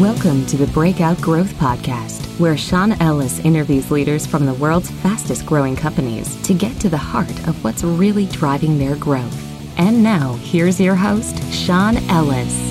Welcome to the Breakout Growth Podcast, where Sean Ellis interviews leaders from the world's fastest growing companies to get to the heart of what's really driving their growth. And now, here's your host, Sean Ellis.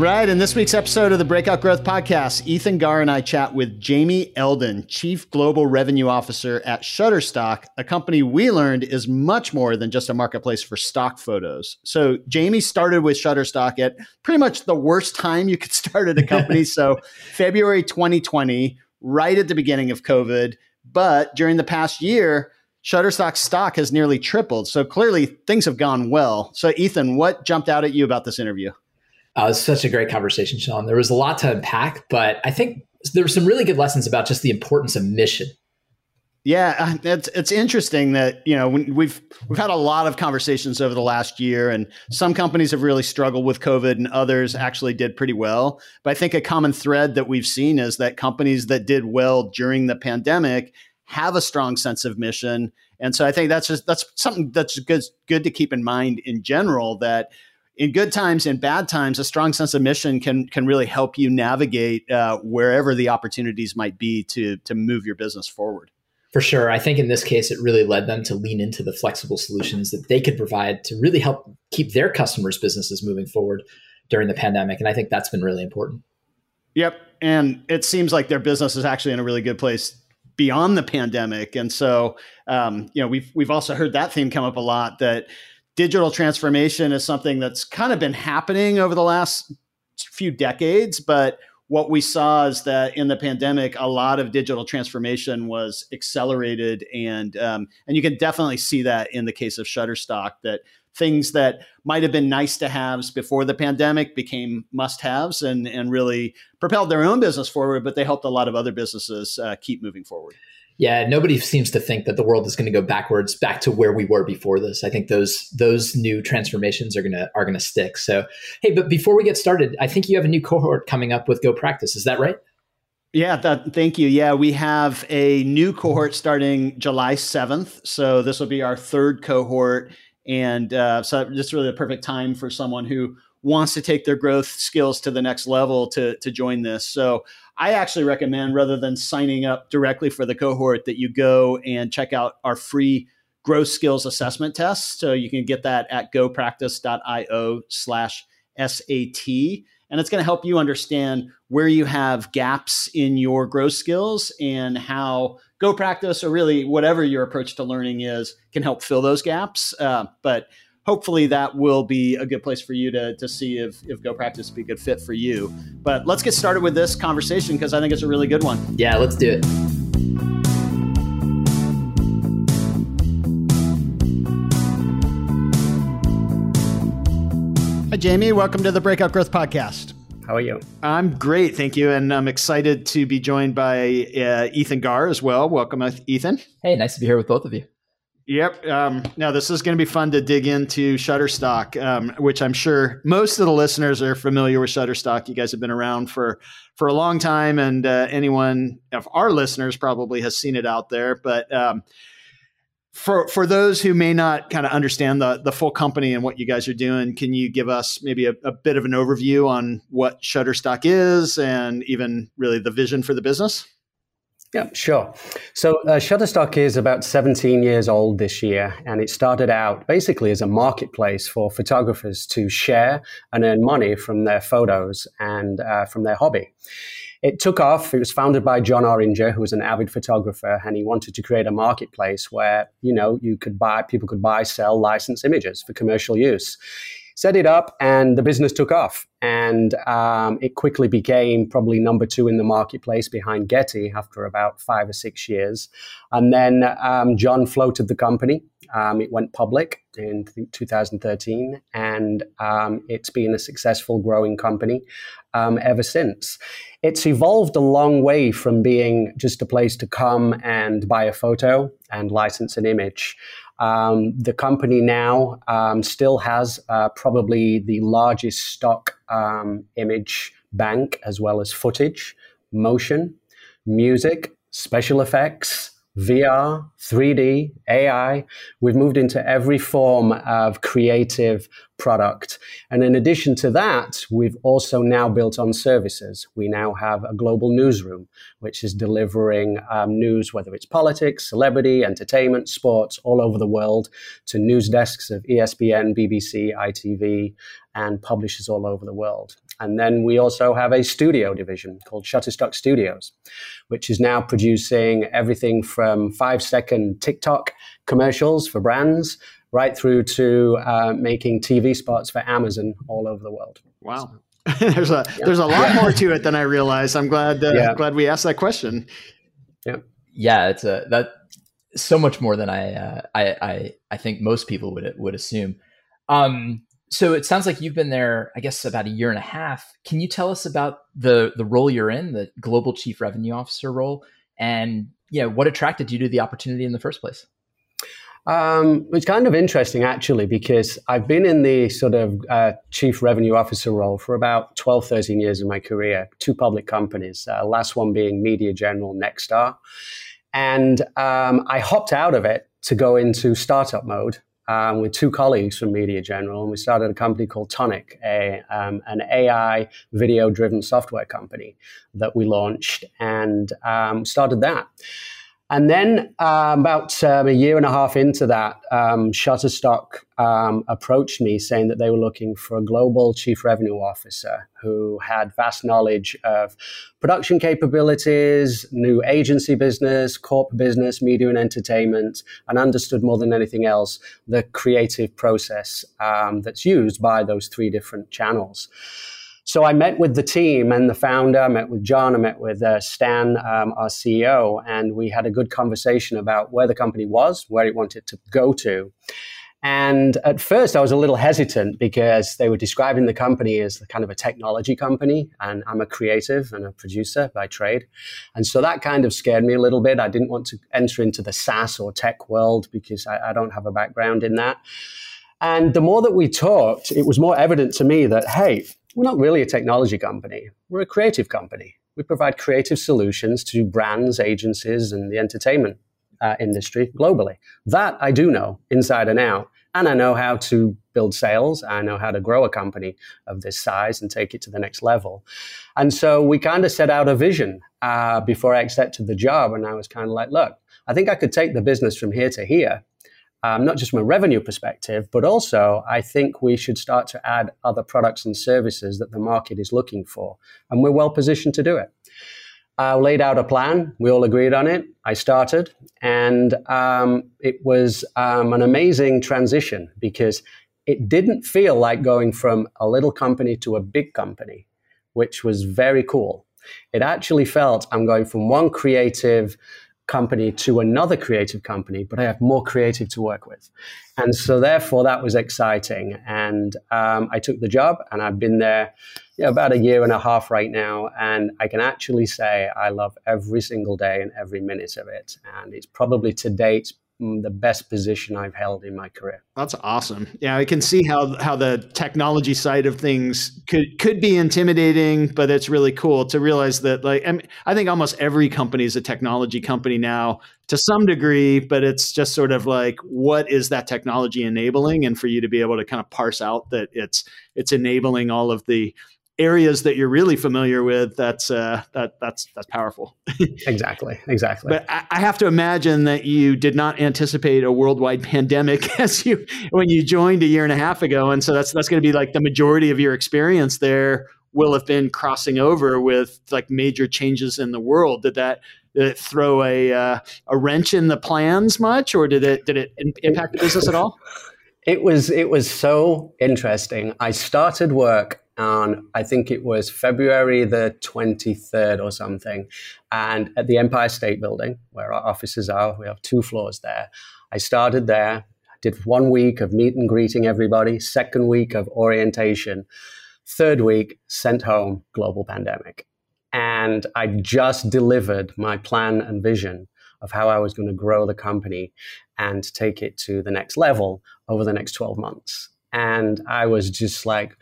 All right, in this week's episode of the Breakout Growth Podcast, Ethan Garr and I chat with Jamie Elden, Chief Global Revenue Officer at Shutterstock, a company we learned is much more than just a marketplace for stock photos. So, Jamie started with Shutterstock at pretty much the worst time you could start at a company. so, February 2020, right at the beginning of COVID. But during the past year, Shutterstock stock has nearly tripled. So, clearly things have gone well. So, Ethan, what jumped out at you about this interview? Uh, it was such a great conversation, Sean. There was a lot to unpack, but I think there were some really good lessons about just the importance of mission. Yeah, uh, it's it's interesting that you know we've we've had a lot of conversations over the last year, and some companies have really struggled with COVID, and others actually did pretty well. But I think a common thread that we've seen is that companies that did well during the pandemic have a strong sense of mission, and so I think that's just that's something that's good good to keep in mind in general that in good times and bad times, a strong sense of mission can can really help you navigate uh, wherever the opportunities might be to to move your business forward. For sure, I think in this case, it really led them to lean into the flexible solutions that they could provide to really help keep their customers' businesses moving forward during the pandemic, and I think that's been really important. Yep, and it seems like their business is actually in a really good place beyond the pandemic, and so um, you know we've we've also heard that theme come up a lot that digital transformation is something that's kind of been happening over the last few decades, but what we saw is that in the pandemic, a lot of digital transformation was accelerated, and um, and you can definitely see that in the case of Shutterstock. That things that might have been nice to haves before the pandemic became must haves, and and really propelled their own business forward. But they helped a lot of other businesses uh, keep moving forward yeah, nobody seems to think that the world is going to go backwards back to where we were before this. I think those those new transformations are gonna are gonna stick. So, hey, but before we get started, I think you have a new cohort coming up with Go Practice. Is that right? Yeah, that, thank you. Yeah, we have a new cohort starting July 7th. So this will be our third cohort. And uh, so just really the perfect time for someone who wants to take their growth skills to the next level to, to join this. So I actually recommend rather than signing up directly for the cohort that you go and check out our free growth skills assessment test. So you can get that at gopractice.io slash SAT. And it's going to help you understand where you have gaps in your growth skills and how Go Practice or really whatever your approach to learning is can help fill those gaps. Uh, but hopefully that will be a good place for you to, to see if, if Go Practice be a good fit for you. But let's get started with this conversation because I think it's a really good one. Yeah, let's do it. Hi, Jamie. Welcome to the Breakout Growth Podcast. How are you? I'm great, thank you, and I'm excited to be joined by uh, Ethan Garr as well. Welcome, Ethan. Hey, nice to be here with both of you. Yep. Um, now this is going to be fun to dig into Shutterstock, um, which I'm sure most of the listeners are familiar with Shutterstock. You guys have been around for for a long time, and uh, anyone of our listeners probably has seen it out there. But um, for for those who may not kind of understand the the full company and what you guys are doing, can you give us maybe a, a bit of an overview on what Shutterstock is and even really the vision for the business? Yeah, sure. So uh, Shutterstock is about 17 years old this year, and it started out basically as a marketplace for photographers to share and earn money from their photos and uh, from their hobby. It took off. It was founded by John Oringer, who was an avid photographer, and he wanted to create a marketplace where you know you could buy, people could buy, sell, license images for commercial use set it up, and the business took off. And um, it quickly became probably number two in the marketplace behind Getty after about five or six years. And then um, John floated the company. Um, it went public in 2013, and um, it's been a successful, growing company um, ever since. It's evolved a long way from being just a place to come and buy a photo and license an image. Um, the company now um, still has uh, probably the largest stock um, image bank, as well as footage, motion, music, special effects, VR, 3D, AI. We've moved into every form of creative product. And in addition to that, we've also now built on services. We now have a global newsroom, which is delivering um, news, whether it's politics, celebrity, entertainment, sports, all over the world, to news desks of ESPN, BBC, ITV, and publishers all over the world. And then we also have a studio division called Shutterstock Studios, which is now producing everything from five second TikTok commercials for brands right through to uh, making TV spots for Amazon all over the world. Wow. there's a yeah. there's a lot more to it than I realized. I'm glad uh, yeah. glad we asked that question. Yeah, yeah, it's a that so much more than I uh, I, I I think most people would would assume. Um, so it sounds like you've been there, I guess, about a year and a half. Can you tell us about the the role you're in, the global chief revenue officer role, and yeah, what attracted you to the opportunity in the first place? Um, it's kind of interesting actually because I've been in the sort of uh, chief revenue officer role for about 12, 13 years in my career, two public companies, uh, last one being Media General Nexstar. And um, I hopped out of it to go into startup mode um, with two colleagues from Media General, and we started a company called Tonic, a, um, an AI video driven software company that we launched and um, started that. And then uh, about um, a year and a half into that, um, Shutterstock um, approached me saying that they were looking for a global chief revenue officer who had vast knowledge of production capabilities, new agency business, corp business, media and entertainment, and understood more than anything else the creative process um, that's used by those three different channels. So I met with the team and the founder, I met with John, I met with uh, Stan, um, our CEO, and we had a good conversation about where the company was, where it wanted to go to. And at first, I was a little hesitant because they were describing the company as kind of a technology company, and I'm a creative and a producer by trade. And so that kind of scared me a little bit. I didn't want to enter into the SaaS or tech world because I, I don't have a background in that. And the more that we talked, it was more evident to me that, hey, we're not really a technology company. We're a creative company. We provide creative solutions to brands, agencies, and the entertainment uh, industry globally. That I do know inside and out. And I know how to build sales. I know how to grow a company of this size and take it to the next level. And so we kind of set out a vision uh, before I accepted the job. And I was kind of like, look, I think I could take the business from here to here um, not just from a revenue perspective, but also I think we should start to add other products and services that the market is looking for. And we're well positioned to do it. I laid out a plan. We all agreed on it. I started, and um, it was um, an amazing transition because it didn't feel like going from a little company to a big company, which was very cool. It actually felt I'm going from one creative company to another creative company, but I have more creative to work with. And so, therefore, that was exciting. And um, I took the job, and I've been there you know, about a year and a half right now. And I can actually say I love every single day and every minute of it. And it's probably to date the best position I've held in my career. That's awesome. Yeah, I can see how how the technology side of things could could be intimidating, but it's really cool to realize that like I, mean, I think almost every company is a technology company now to some degree, but it's just sort of like what is that technology enabling and for you to be able to kind of parse out that it's it's enabling all of the areas that you're really familiar with, that's uh, that that's that's powerful. exactly, exactly. But I, I, have to imagine that you did not anticipate a worldwide pandemic as you when you joined a year and a half ago, and so that's that's going to be like the majority of your experience there will have been crossing over with like major changes in the world. Did that did it throw a uh, a wrench in the plans much, or did it did it impact the business at all? It was it was so interesting. I started work on I think it was February the 23rd or something. And at the Empire State Building, where our offices are, we have two floors there. I started there, did one week of meet and greeting everybody, second week of orientation, third week sent home global pandemic. And I just delivered my plan and vision of how I was going to grow the company and take it to the next level over the next 12 months. And I was just like,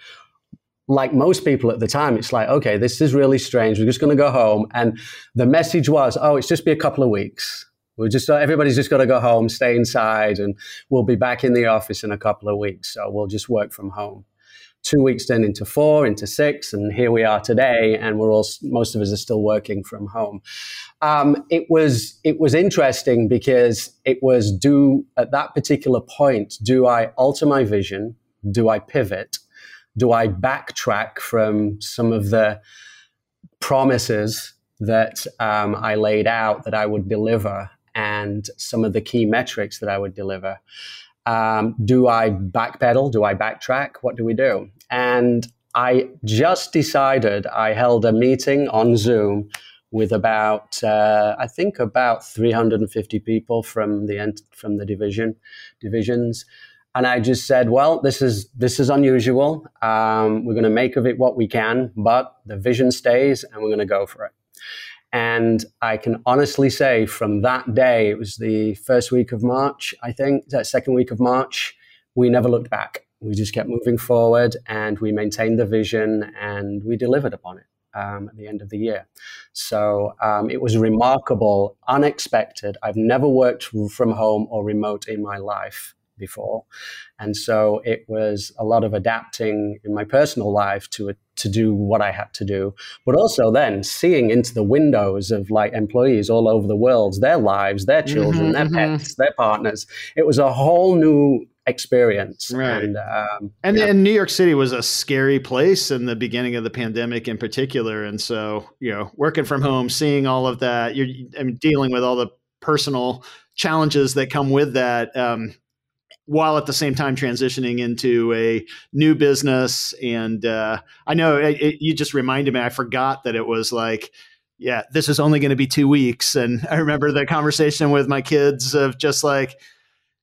like most people at the time, it's like, okay, this is really strange. We're just going to go home. And the message was, oh, it's just be a couple of weeks. We're just everybody's just got to go home, stay inside, and we'll be back in the office in a couple of weeks. So we'll just work from home. Two weeks then into four, into six, and here we are today, and we're all most of us are still working from home. Um, it was it was interesting because it was do at that particular point, do I alter my vision? Do I pivot? Do I backtrack from some of the promises that um, I laid out that I would deliver and some of the key metrics that I would deliver. Um, do I backpedal? Do I backtrack? What do we do? And I just decided I held a meeting on Zoom with about uh, I think about 350 people from the from the division divisions, and I just said, well, this is this is unusual. Um, we're going to make of it what we can, but the vision stays, and we're going to go for it. And I can honestly say from that day, it was the first week of March, I think, that second week of March, we never looked back. We just kept moving forward and we maintained the vision and we delivered upon it um, at the end of the year. So um, it was remarkable, unexpected. I've never worked from home or remote in my life before. And so it was a lot of adapting in my personal life to to do what I had to do, but also then seeing into the windows of like employees all over the world, their lives, their children, mm-hmm, their mm-hmm. pets, their partners. It was a whole new experience. Right. And, um, and, yeah. and New York City was a scary place in the beginning of the pandemic in particular. And so, you know, working from home, seeing all of that, you're I mean, dealing with all the personal challenges that come with that. Um, while at the same time transitioning into a new business. And uh, I know it, it, you just reminded me, I forgot that it was like, yeah, this is only going to be two weeks. And I remember the conversation with my kids of just like,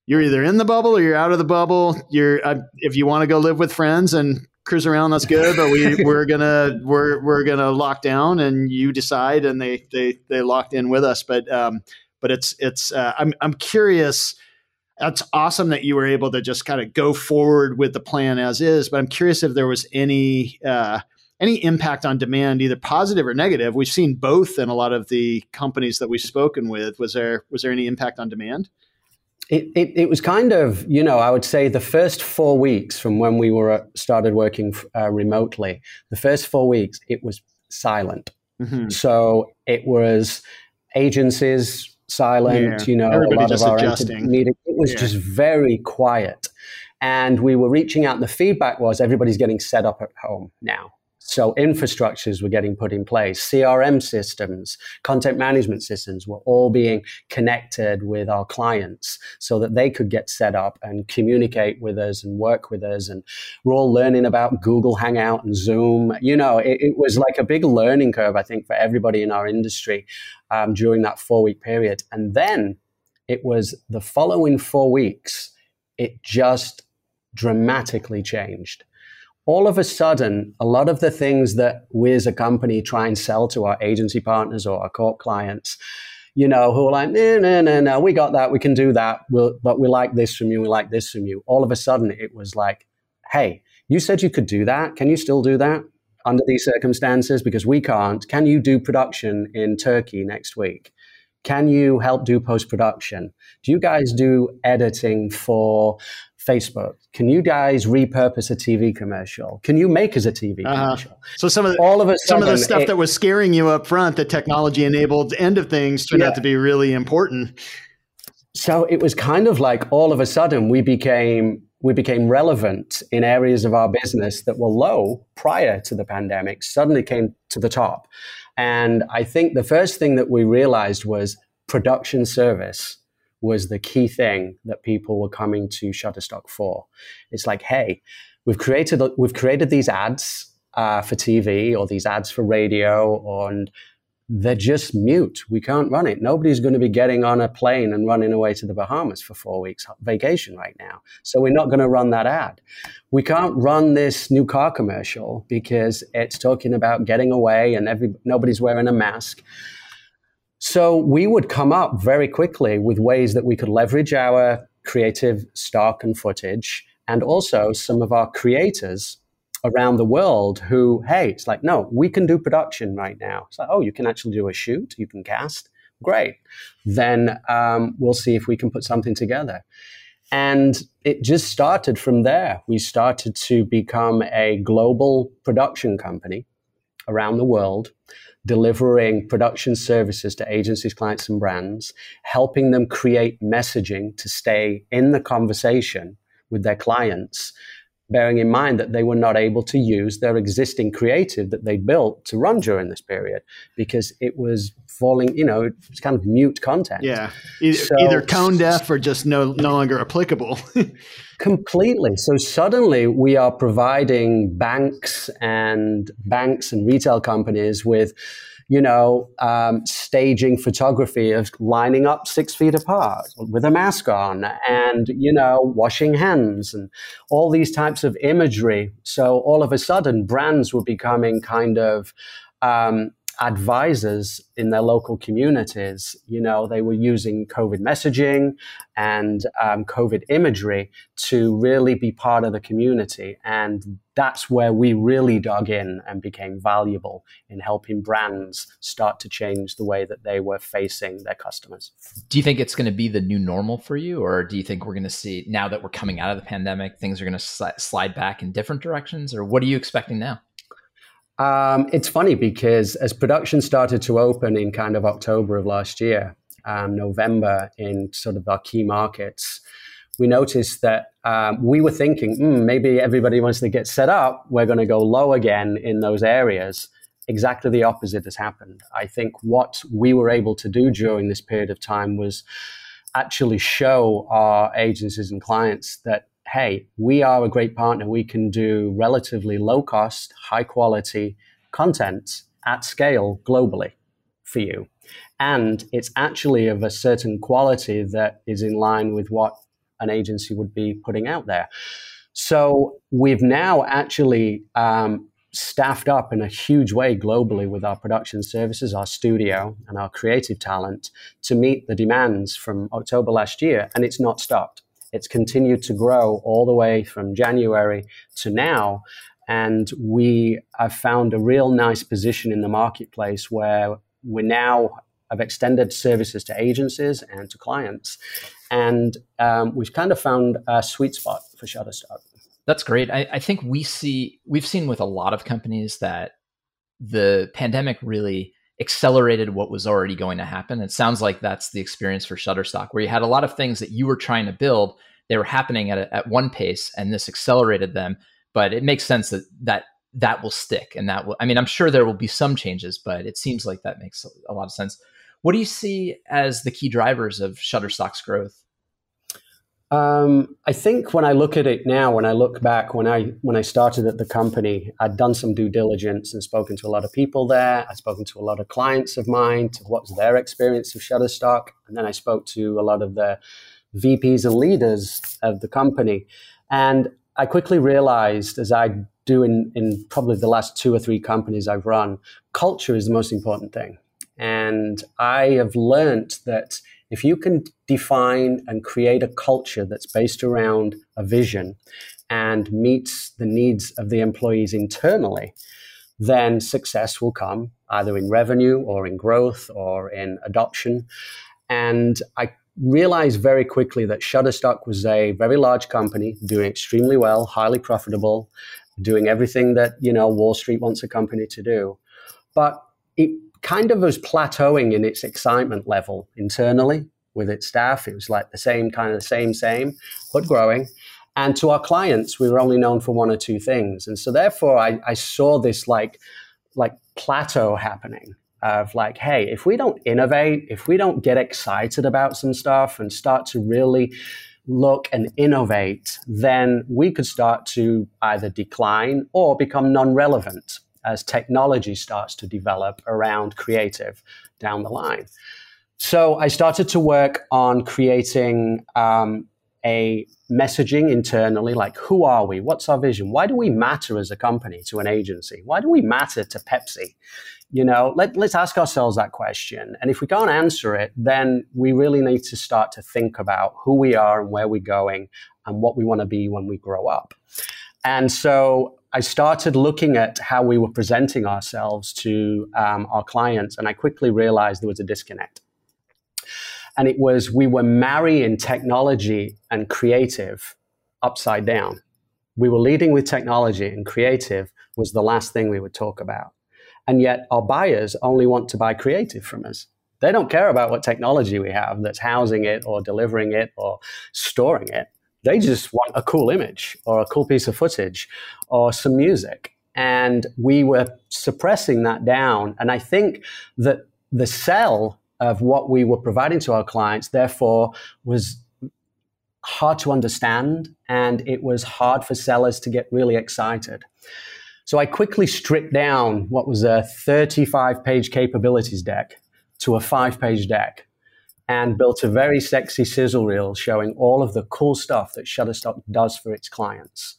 you're either in the bubble or you're out of the bubble. You're uh, if you want to go live with friends and cruise around, that's good. But we we're gonna we're we're gonna lock down, and you decide, and they they they locked in with us. But um, but it's it's uh, I'm I'm curious that's awesome that you were able to just kind of go forward with the plan as is. But I'm curious if there was any uh, any impact on demand, either positive or negative. We've seen both in a lot of the companies that we've spoken with. Was there was there any impact on demand? It, it, it was kind of you know I would say the first four weeks from when we were uh, started working uh, remotely. The first four weeks it was silent. Mm-hmm. So it was agencies silent. Yeah. You know, Everybody a lot of our adjusting. Meeting, it was yeah. just very quiet, and we were reaching out. And the feedback was everybody's getting set up at home now. So infrastructures were getting put in place, CRM systems, content management systems were all being connected with our clients so that they could get set up and communicate with us and work with us. And we're all learning about Google Hangout and Zoom. You know, it, it was like a big learning curve, I think, for everybody in our industry um, during that four week period. And then it was the following four weeks, it just dramatically changed all of a sudden, a lot of the things that we as a company try and sell to our agency partners or our corp clients, you know, who are like, no, no, no, no, we got that, we can do that, we'll, but we like this from you, we like this from you. All of a sudden, it was like, hey, you said you could do that. Can you still do that under these circumstances? Because we can't. Can you do production in Turkey next week? Can you help do post production? Do you guys do editing for Facebook? Can you guys repurpose a TV commercial? Can you make us a TV uh-huh. commercial? So some of the, all of a some of the stuff it, that was scaring you up front, the technology enabled end of things turned yeah. out to be really important. So it was kind of like all of a sudden we became we became relevant in areas of our business that were low prior to the pandemic, suddenly came to the top. And I think the first thing that we realized was production service was the key thing that people were coming to Shutterstock for. It's like, hey, we've created we've created these ads uh, for TV or these ads for radio, and they're just mute. We can't run it. Nobody's going to be getting on a plane and running away to the Bahamas for four weeks vacation right now. So we're not going to run that ad. We can't run this new car commercial because it's talking about getting away and every, nobody's wearing a mask. So we would come up very quickly with ways that we could leverage our creative stock and footage and also some of our creators around the world who, hey, it's like, no, we can do production right now. It's like, oh, you can actually do a shoot, you can cast. Great. Then um, we'll see if we can put something together. And it just started from there. We started to become a global production company around the world, delivering production services to agencies, clients, and brands, helping them create messaging to stay in the conversation with their clients bearing in mind that they were not able to use their existing creative that they built to run during this period because it was falling, you know, it's kind of mute content. Yeah. Either, so, either tone deaf or just no, no longer applicable. completely. So suddenly we are providing banks and banks and retail companies with you know, um, staging photography of lining up six feet apart with a mask on and, you know, washing hands and all these types of imagery. So all of a sudden, brands were becoming kind of um, advisors in their local communities. You know, they were using COVID messaging and um, COVID imagery to really be part of the community. And that's where we really dug in and became valuable in helping brands start to change the way that they were facing their customers. Do you think it's going to be the new normal for you? Or do you think we're going to see, now that we're coming out of the pandemic, things are going to slide back in different directions? Or what are you expecting now? Um, it's funny because as production started to open in kind of October of last year, um, November in sort of our key markets, we noticed that um, we were thinking mm, maybe everybody wants to get set up. We're going to go low again in those areas. Exactly the opposite has happened. I think what we were able to do during this period of time was actually show our agencies and clients that hey, we are a great partner. We can do relatively low cost, high quality content at scale globally for you. And it's actually of a certain quality that is in line with what an agency would be putting out there. So we've now actually um, staffed up in a huge way globally with our production services, our studio, and our creative talent to meet the demands from October last year, and it's not stopped. It's continued to grow all the way from January to now. And we have found a real nice position in the marketplace where we now have extended services to agencies and to clients. And um, we've kind of found a sweet spot for Shutterstock. That's great. I, I think we see, we've seen with a lot of companies that the pandemic really accelerated what was already going to happen. It sounds like that's the experience for Shutterstock, where you had a lot of things that you were trying to build. They were happening at, a, at one pace, and this accelerated them. But it makes sense that that that will stick, and that will. I mean, I'm sure there will be some changes, but it seems like that makes a lot of sense. What do you see as the key drivers of Shutterstock's growth? Um, I think when I look at it now, when I look back, when I when I started at the company, I'd done some due diligence and spoken to a lot of people there. I'd spoken to a lot of clients of mine to what's their experience of Shutterstock, and then I spoke to a lot of the VPs and leaders of the company, and I quickly realized, as I do in, in probably the last two or three companies I've run, culture is the most important thing. And I have learned that if you can define and create a culture that's based around a vision and meets the needs of the employees internally, then success will come either in revenue or in growth or in adoption. And I realized very quickly that Shutterstock was a very large company doing extremely well, highly profitable, doing everything that, you know, Wall Street wants a company to do. But it kind of was plateauing in its excitement level internally with its staff. It was like the same kind of the same, same, but growing. And to our clients, we were only known for one or two things. And so therefore I, I saw this like like plateau happening of like, hey, if we don't innovate, if we don't get excited about some stuff and start to really look and innovate, then we could start to either decline or become non relevant as technology starts to develop around creative down the line. So I started to work on creating um, a messaging internally like who are we? What's our vision? Why do we matter as a company to an agency? Why do we matter to pepsi? You know let, let's ask ourselves that question. And if we can't answer it then we really need to start to think about who we are and where we're going and what we want to be when we grow up. And so I started looking at how we were presenting ourselves to um, our clients, and I quickly realized there was a disconnect. And it was, we were marrying technology and creative upside down. We were leading with technology and creative was the last thing we would talk about. And yet our buyers only want to buy creative from us. They don't care about what technology we have that's housing it or delivering it or storing it. They just want a cool image or a cool piece of footage or some music. And we were suppressing that down. And I think that the sell of what we were providing to our clients, therefore, was hard to understand and it was hard for sellers to get really excited. So I quickly stripped down what was a 35 page capabilities deck to a five page deck and built a very sexy sizzle reel showing all of the cool stuff that Shutterstock does for its clients.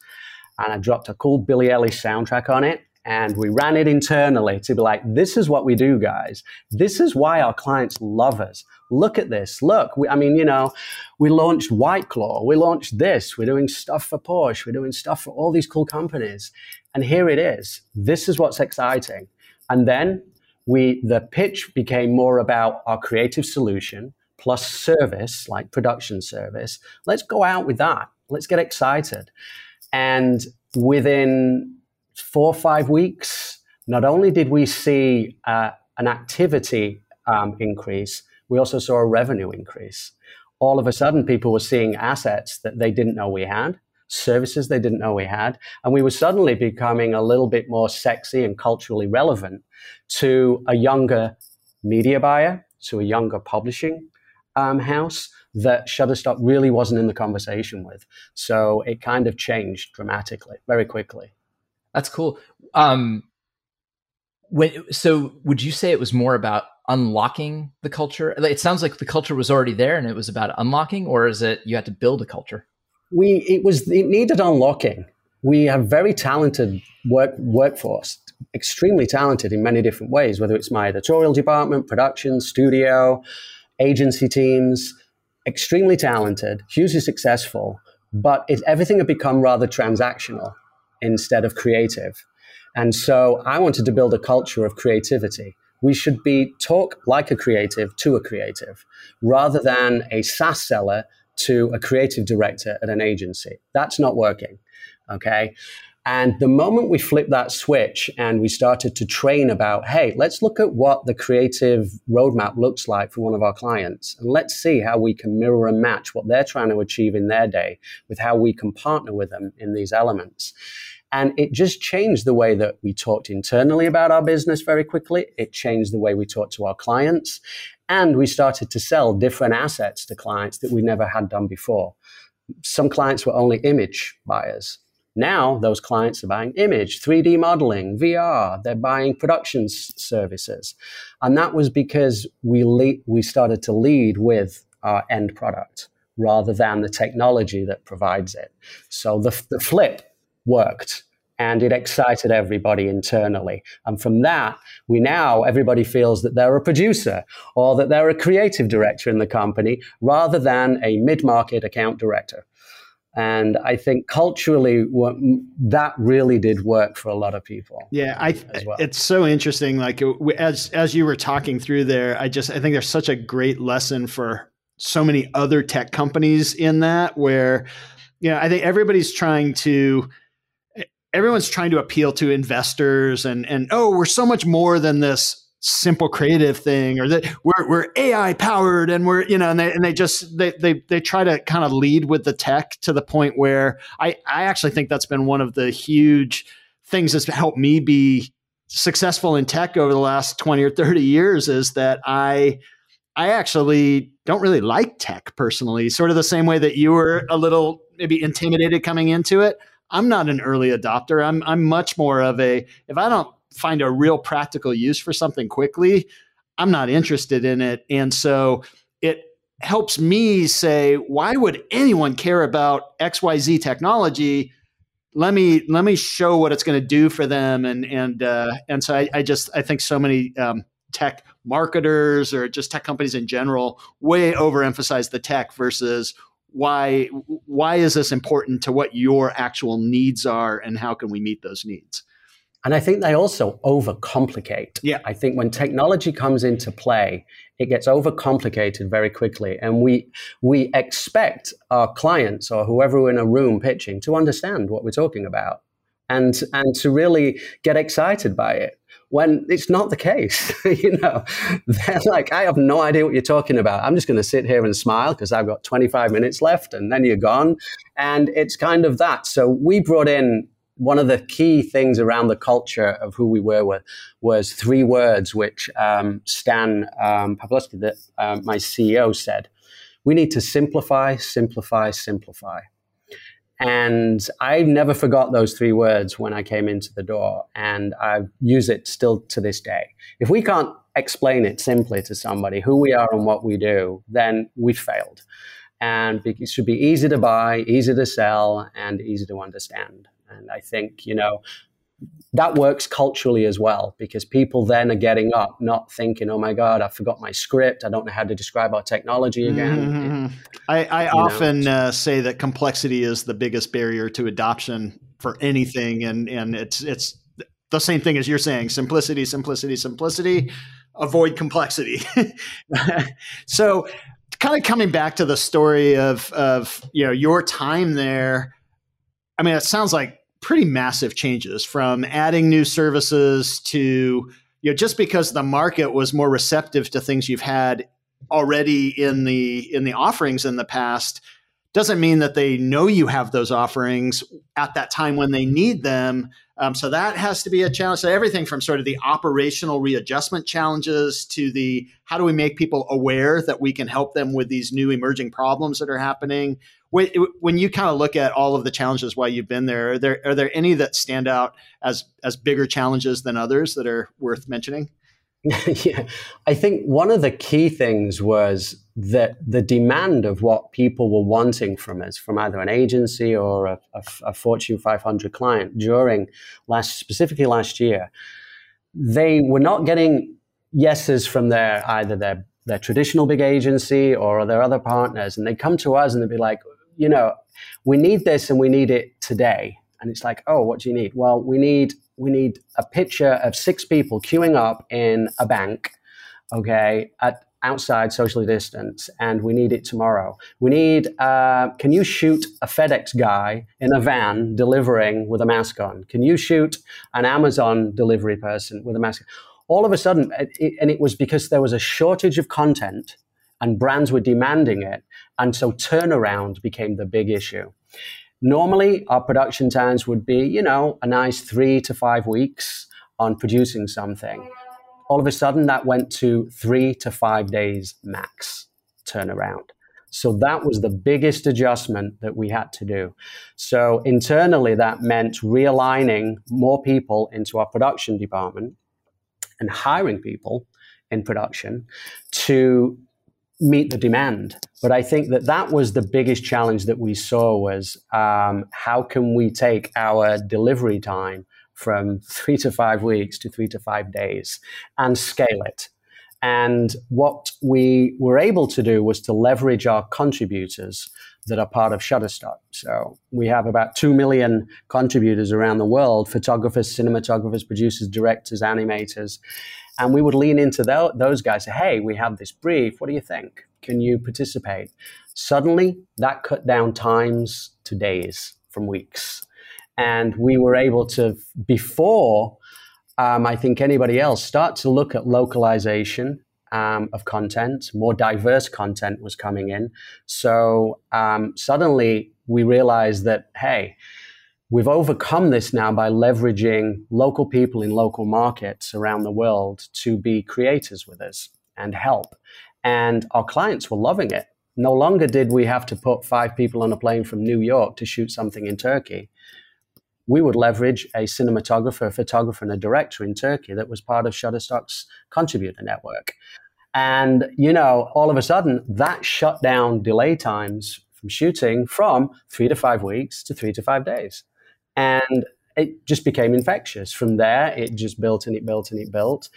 And I dropped a cool Billie Eilish soundtrack on it and we ran it internally to be like, this is what we do, guys. This is why our clients love us. Look at this. Look, we, I mean, you know, we launched White Claw. We launched this. We're doing stuff for Porsche. We're doing stuff for all these cool companies. And here it is. This is what's exciting. And then we, the pitch became more about our creative solution plus service, like production service. Let's go out with that. Let's get excited. And within four or five weeks, not only did we see uh, an activity um, increase, we also saw a revenue increase. All of a sudden, people were seeing assets that they didn't know we had, services they didn't know we had, and we were suddenly becoming a little bit more sexy and culturally relevant to a younger media buyer, to a younger publishing um, house that Shutterstock really wasn't in the conversation with. So it kind of changed dramatically, very quickly. That's cool. Um, when, so would you say it was more about unlocking the culture? It sounds like the culture was already there and it was about unlocking, or is it you had to build a culture? We it was it needed unlocking. We have very talented work workforce, extremely talented in many different ways, whether it's my editorial department, production, studio, agency teams, extremely talented, hugely successful, but it, everything had become rather transactional instead of creative. And so I wanted to build a culture of creativity. We should be talk like a creative to a creative rather than a SaaS seller to a creative director at an agency. That's not working. Okay. And the moment we flipped that switch and we started to train about, hey, let's look at what the creative roadmap looks like for one of our clients. And let's see how we can mirror and match what they're trying to achieve in their day with how we can partner with them in these elements. And it just changed the way that we talked internally about our business very quickly. It changed the way we talked to our clients. And we started to sell different assets to clients that we never had done before. Some clients were only image buyers. Now those clients are buying image, 3D modeling, VR, they're buying production services. And that was because we, le- we started to lead with our end product rather than the technology that provides it. So the, the flip worked and it excited everybody internally. And from that, we now, everybody feels that they're a producer or that they're a creative director in the company rather than a mid market account director. And I think culturally, that really did work for a lot of people. Yeah, I, well. it's so interesting. Like uh, as as you were talking through there, I just I think there's such a great lesson for so many other tech companies in that. Where, you know, I think everybody's trying to everyone's trying to appeal to investors and and oh we're so much more than this simple creative thing or that we're, we're AI powered and we're you know and they, and they just they, they they try to kind of lead with the tech to the point where I I actually think that's been one of the huge things that's helped me be successful in tech over the last 20 or 30 years is that I I actually don't really like tech personally sort of the same way that you were a little maybe intimidated coming into it I'm not an early adopter. I'm I'm much more of a if I don't find a real practical use for something quickly, I'm not interested in it. And so it helps me say, why would anyone care about XYZ technology? Let me let me show what it's going to do for them. And and uh, and so I, I, just I think so many um, tech marketers or just tech companies in general way overemphasize the tech versus why why is this important to what your actual needs are and how can we meet those needs And I think they also overcomplicate. Yeah. I think when technology comes into play, it gets overcomplicated very quickly. And we we expect our clients or whoever we're in a room pitching to understand what we're talking about and and to really get excited by it when it's not the case. you know, they're like, I have no idea what you're talking about. I'm just going to sit here and smile because I've got 25 minutes left and then you're gone. And it's kind of that. So we brought in one of the key things around the culture of who we were, were was three words, which um, Stan um, Pavlovsky, um, my CEO, said. We need to simplify, simplify, simplify. And I never forgot those three words when I came into the door, and I use it still to this day. If we can't explain it simply to somebody who we are and what we do, then we've failed. And it should be easy to buy, easy to sell, and easy to understand. And I think, you know, that works culturally as well because people then are getting up, not thinking, "Oh my God, I forgot my script. I don't know how to describe our technology again." Mm-hmm. I, I often uh, say that complexity is the biggest barrier to adoption for anything, and and it's it's the same thing as you're saying: simplicity, simplicity, simplicity. Avoid complexity. so, kind of coming back to the story of of you know your time there. I mean, it sounds like pretty massive changes from adding new services to you know just because the market was more receptive to things you've had already in the in the offerings in the past doesn't mean that they know you have those offerings at that time when they need them. Um, so that has to be a challenge. So everything from sort of the operational readjustment challenges to the how do we make people aware that we can help them with these new emerging problems that are happening. When you kind of look at all of the challenges while you've been there, are there are there any that stand out as as bigger challenges than others that are worth mentioning? yeah, I think one of the key things was that the demand of what people were wanting from us, from either an agency or a, a, a Fortune 500 client during last, specifically last year, they were not getting yeses from their either their their traditional big agency or their other partners, and they come to us and they'd be like, you know, we need this and we need it today. And it's like, oh, what do you need? Well, we need we need a picture of six people queuing up in a bank, okay, at outside socially distance, and we need it tomorrow. We need, uh, can you shoot a FedEx guy in a van delivering with a mask on? Can you shoot an Amazon delivery person with a mask? All of a sudden, it, and it was because there was a shortage of content and brands were demanding it. And so turnaround became the big issue. Normally, our production times would be, you know, a nice three to five weeks on producing something. All of a sudden, that went to three to five days max turnaround. So that was the biggest adjustment that we had to do. So internally, that meant realigning more people into our production department and hiring people in production to meet the demand. But I think that that was the biggest challenge that we saw was um, how can we take our delivery time from three to five weeks to three to five days and scale it. And what we were able to do was to leverage our contributors that are part of Shutterstock. So we have about 2 million contributors around the world photographers, cinematographers, producers, directors, animators. And we would lean into th- those guys, say, hey, we have this brief. What do you think? Can you participate? Suddenly, that cut down times to days from weeks. And we were able to, before um, I think anybody else, start to look at localization um, of content. More diverse content was coming in. So um, suddenly we realized that, hey, We've overcome this now by leveraging local people in local markets around the world to be creators with us and help. And our clients were loving it. No longer did we have to put five people on a plane from New York to shoot something in Turkey. We would leverage a cinematographer, a photographer, and a director in Turkey that was part of Shutterstock's contributor network. And, you know, all of a sudden, that shut down delay times from shooting from three to five weeks to three to five days. And it just became infectious. From there, it just built and it built and it built.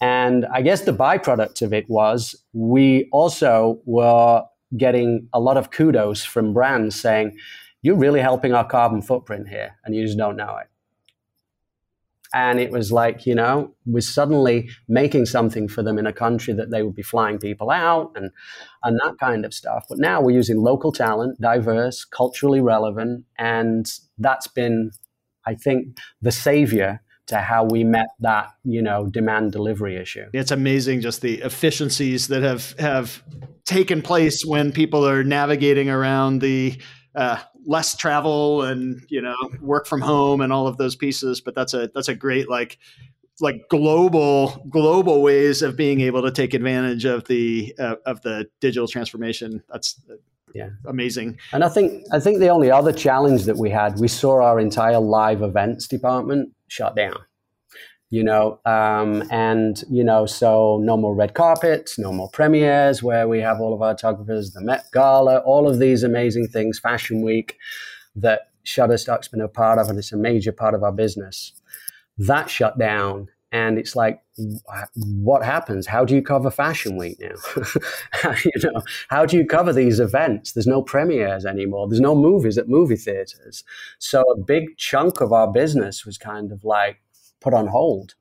And I guess the byproduct of it was we also were getting a lot of kudos from brands saying, You're really helping our carbon footprint here, and you just don't know it. And it was like, you know, we're suddenly making something for them in a country that they would be flying people out and, and that kind of stuff. But now we're using local talent, diverse, culturally relevant. And that's been, I think, the savior to how we met that you know demand delivery issue. It's amazing just the efficiencies that have have taken place when people are navigating around the uh, less travel and you know work from home and all of those pieces. But that's a that's a great like like global global ways of being able to take advantage of the uh, of the digital transformation. That's yeah amazing and i think i think the only other challenge that we had we saw our entire live events department shut down you know um, and you know so no more red carpets no more premieres where we have all of our photographers the met gala all of these amazing things fashion week that shutterstock's been a part of and it's a major part of our business. That shut down and it's like what happens? How do you cover fashion week now? You know how do you cover these events? There's no premieres anymore. There's no movies at movie theaters. So a big chunk of our business was kind of like put on hold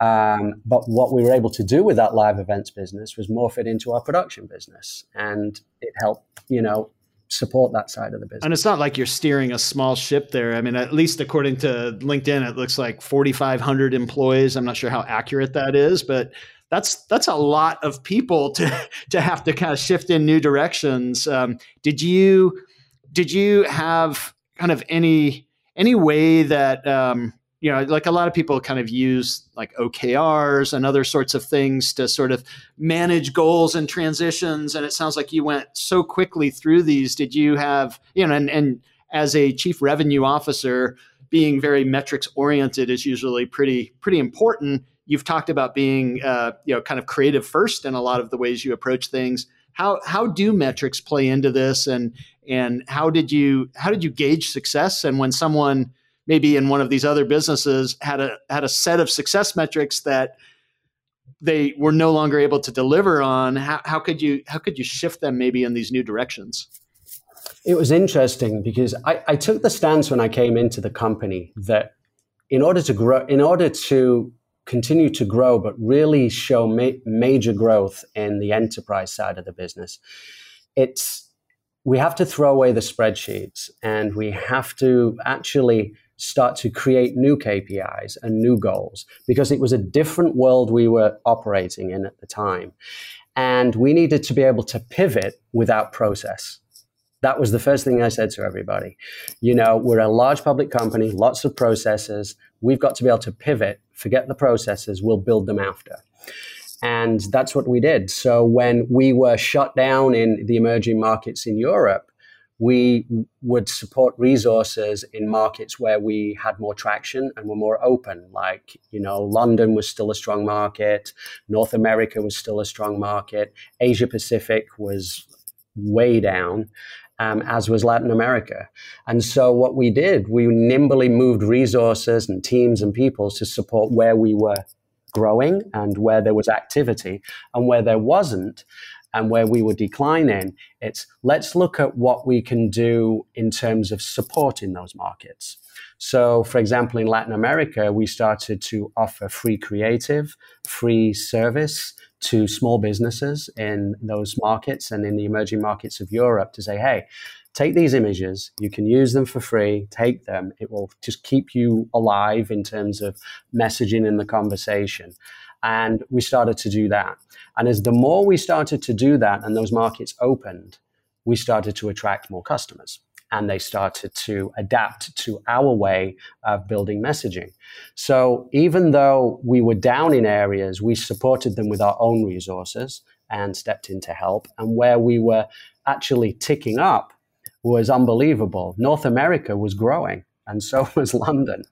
um, but what we were able to do with that live events business was morph it into our production business and it helped you know support that side of the business. And it's not like you're steering a small ship there. I mean, at least according to LinkedIn, it looks like 4,500 employees. I'm not sure how accurate that is, but that's that's a lot of people to to have to kind of shift in new directions. Um, did you did you have kind of any any way that um, you know, like a lot of people kind of use like OKRs and other sorts of things to sort of manage goals and transitions. And it sounds like you went so quickly through these. Did you have, you know, and, and as a chief revenue officer, being very metrics oriented is usually pretty pretty important. You've talked about being, uh, you know, kind of creative first in a lot of the ways you approach things. How how do metrics play into this, and and how did you how did you gauge success? And when someone maybe in one of these other businesses had a had a set of success metrics that they were no longer able to deliver on how, how could you how could you shift them maybe in these new directions? It was interesting because I, I took the stance when i came into the company that in order to grow in order to continue to grow but really show ma- major growth in the enterprise side of the business it's we have to throw away the spreadsheets and we have to actually start to create new KPIs and new goals because it was a different world we were operating in at the time. And we needed to be able to pivot without process. That was the first thing I said to everybody. You know, we're a large public company, lots of processes. We've got to be able to pivot, forget the processes, we'll build them after. And that's what we did. So when we were shut down in the emerging markets in Europe, we would support resources in markets where we had more traction and were more open. Like, you know, London was still a strong market, North America was still a strong market, Asia Pacific was way down. Um, as was Latin America. And so, what we did, we nimbly moved resources and teams and people to support where we were growing and where there was activity. And where there wasn't, and where we were declining, it's let's look at what we can do in terms of supporting those markets. So, for example, in Latin America, we started to offer free creative, free service to small businesses in those markets and in the emerging markets of Europe to say, hey, take these images, you can use them for free, take them. It will just keep you alive in terms of messaging in the conversation. And we started to do that. And as the more we started to do that and those markets opened, we started to attract more customers and they started to adapt to our way of building messaging. So even though we were down in areas, we supported them with our own resources and stepped in to help. And where we were actually ticking up was unbelievable. North America was growing and so was London.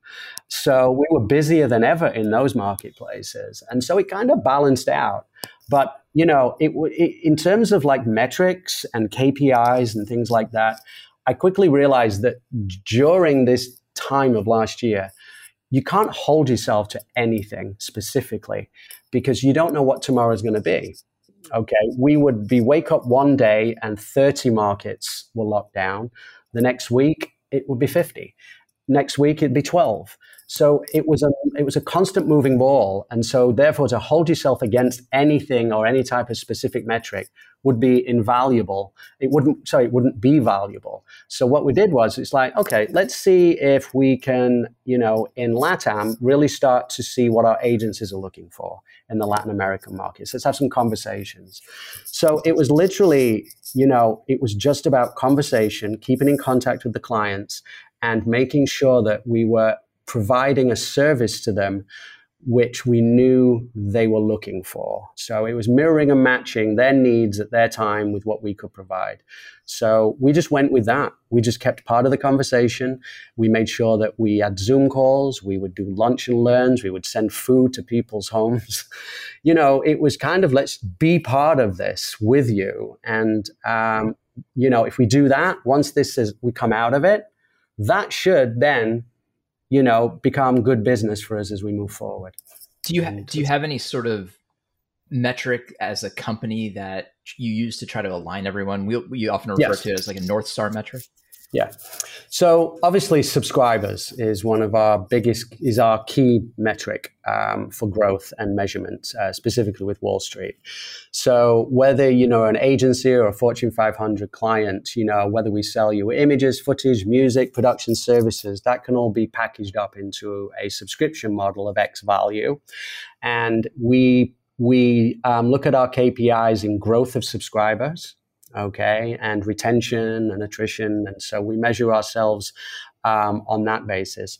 So we were busier than ever in those marketplaces. And so it kind of balanced out. But, you know, it, it, in terms of like metrics and KPIs and things like that, I quickly realized that during this time of last year, you can't hold yourself to anything specifically because you don't know what tomorrow is going to be. Okay, we would be wake up one day and 30 markets were locked down. The next week, it would be 50 next week it'd be 12. So it was a it was a constant moving ball, and so therefore to hold yourself against anything or any type of specific metric would be invaluable. It wouldn't sorry, it wouldn't be valuable. So what we did was it's like okay, let's see if we can you know in LATAM really start to see what our agencies are looking for in the Latin American markets. Let's have some conversations. So it was literally you know it was just about conversation, keeping in contact with the clients, and making sure that we were providing a service to them which we knew they were looking for. So it was mirroring and matching their needs at their time with what we could provide. So we just went with that. We just kept part of the conversation. We made sure that we had Zoom calls. We would do lunch and learns. We would send food to people's homes. you know, it was kind of let's be part of this with you. And, um, you know, if we do that, once this is, we come out of it, that should then you know, become good business for us as we move forward. Do you ha- do you have any sort of metric as a company that you use to try to align everyone? We, we often refer yes. to it as like a North Star metric. Yeah. So obviously, subscribers is one of our biggest, is our key metric um, for growth and measurement, uh, specifically with Wall Street. So whether you know an agency or a Fortune 500 client, you know whether we sell you images, footage, music, production services, that can all be packaged up into a subscription model of X value, and we we um, look at our KPIs in growth of subscribers okay, and retention and attrition. And so we measure ourselves um, on that basis.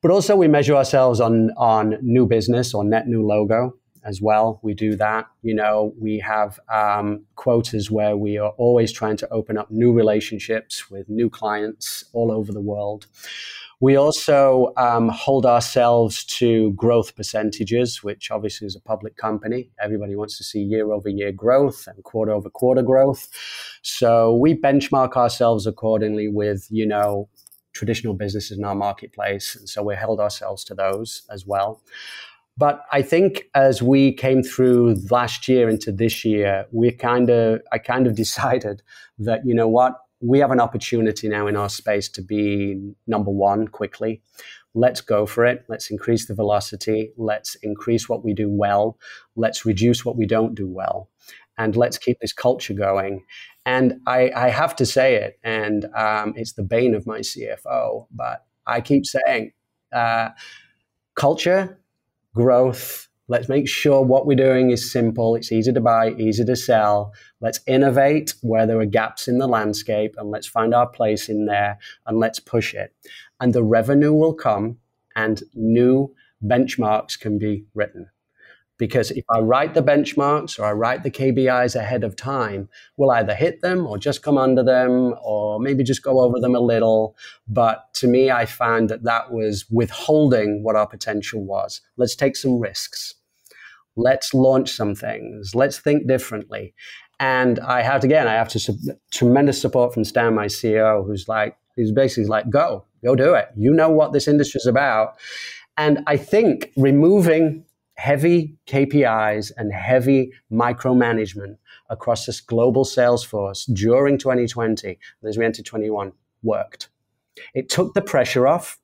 But also we measure ourselves on, on new business or net new logo as well. We do that. You know, we have um, quotas where we are always trying to open up new relationships with new clients all over the world. We also um, hold ourselves to growth percentages, which obviously is a public company. Everybody wants to see year over year growth and quarter over quarter growth. So we benchmark ourselves accordingly with, you know, traditional businesses in our marketplace. And so we held ourselves to those as well. But I think as we came through last year into this year, we kind of, I kind of decided that, you know what, we have an opportunity now in our space to be number one quickly. Let's go for it. Let's increase the velocity. Let's increase what we do well. Let's reduce what we don't do well. And let's keep this culture going. And I, I have to say it, and um, it's the bane of my CFO, but I keep saying uh, culture, growth, Let's make sure what we're doing is simple, it's easy to buy, easy to sell. Let's innovate where there are gaps in the landscape and let's find our place in there and let's push it. And the revenue will come and new benchmarks can be written. Because if I write the benchmarks or I write the KPIs ahead of time, we'll either hit them or just come under them or maybe just go over them a little. But to me, I found that that was withholding what our potential was. Let's take some risks let's launch some things, let's think differently. And I have to, again, I have to su- tremendous support from Stan, my CEO, who's like, he's basically like, go, go do it. You know what this industry is about. And I think removing heavy KPIs and heavy micromanagement across this global sales force during 2020, as we entered 21, worked. It took the pressure off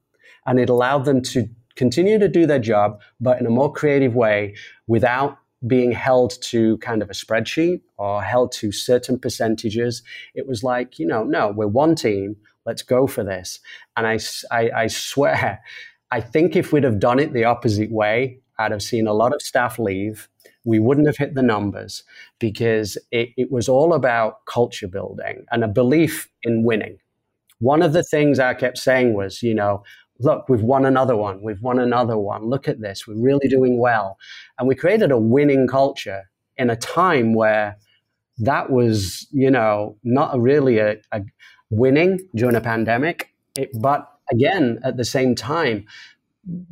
and it allowed them to continue to do their job, but in a more creative way without being held to kind of a spreadsheet or held to certain percentages. It was like, you know, no, we're one team. Let's go for this. And I, I, I swear, I think if we'd have done it the opposite way, I'd have seen a lot of staff leave. We wouldn't have hit the numbers because it, it was all about culture building and a belief in winning. One of the things I kept saying was, you know, look, we've won another one. We've won another one. Look at this. We're really doing well. And we created a winning culture in a time where that was, you know, not really a, a winning during a pandemic. It, but again, at the same time,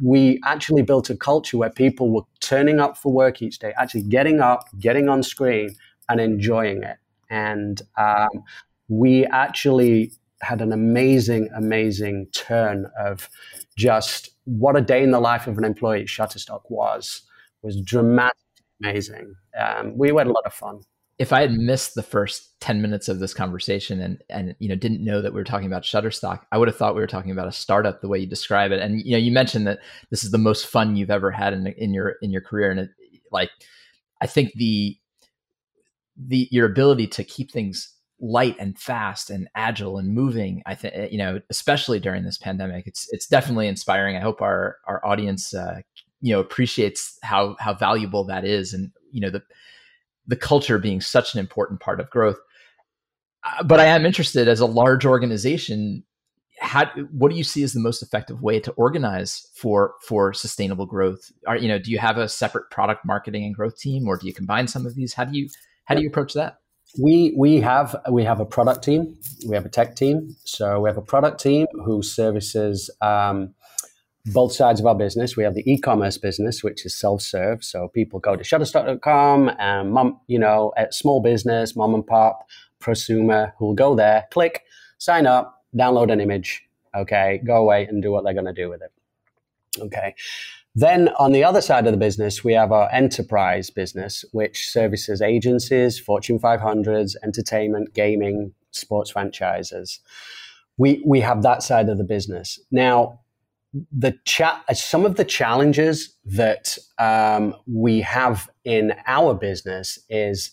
we actually built a culture where people were turning up for work each day, actually getting up, getting on screen, and enjoying it. And um, we actually had an amazing, amazing turn of just what a day in the life of an employee at Shutterstock was, was dramatically amazing. Um, we had a lot of fun. if I had missed the first 10 minutes of this conversation and and you know didn't know that we were talking about Shutterstock, I would have thought we were talking about a startup the way you describe it. And you know, you mentioned that this is the most fun you've ever had in in your in your career and it, like I think the the your ability to keep things light and fast and agile and moving i think you know especially during this pandemic it's it's definitely inspiring i hope our our audience uh, you know appreciates how how valuable that is and you know the the culture being such an important part of growth. Uh, but I am interested as a large organization. How, what do you see as the most effective way to organize for for sustainable growth? Are you know do you have a separate product marketing and growth team, or do you combine some of these? How do you how do you approach that? We we have we have a product team, we have a tech team. So we have a product team who services um, both sides of our business. We have the e-commerce business, which is self-serve. So people go to shutterstock.com and mom, you know, at small business, mom and pop, prosumer who will go there, click, sign up, download an image, okay, go away and do what they're going to do with it. Okay. Then on the other side of the business, we have our enterprise business, which services agencies, Fortune 500s, entertainment, gaming, sports franchises. We, we have that side of the business. Now, the cha- some of the challenges that um, we have in our business is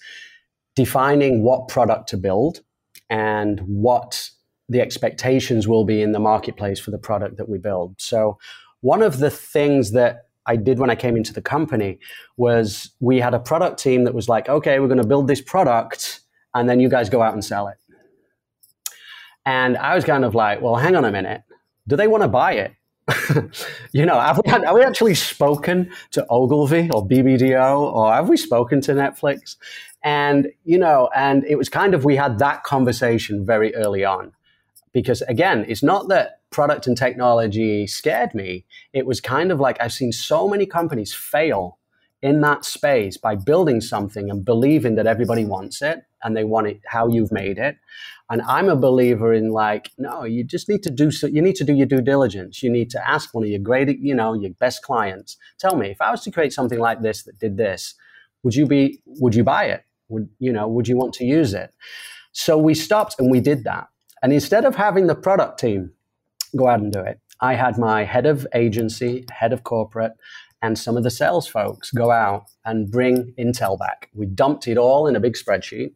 defining what product to build and what the expectations will be in the marketplace for the product that we build. So, one of the things that I did when I came into the company was we had a product team that was like, okay, we're going to build this product, and then you guys go out and sell it. And I was kind of like, well, hang on a minute. Do they want to buy it? you know, have we, had, have we actually spoken to Ogilvy or BBDO or have we spoken to Netflix? And, you know, and it was kind of, we had that conversation very early on. Because again, it's not that product and technology scared me. It was kind of like I've seen so many companies fail in that space by building something and believing that everybody wants it and they want it how you've made it. And I'm a believer in like, no, you just need to do so. You need to do your due diligence. You need to ask one of your great, you know, your best clients. Tell me, if I was to create something like this that did this, would you be, would you buy it? Would, you know, would you want to use it? So we stopped and we did that. And instead of having the product team go out and do it, I had my head of agency, head of corporate, and some of the sales folks go out and bring intel back. We dumped it all in a big spreadsheet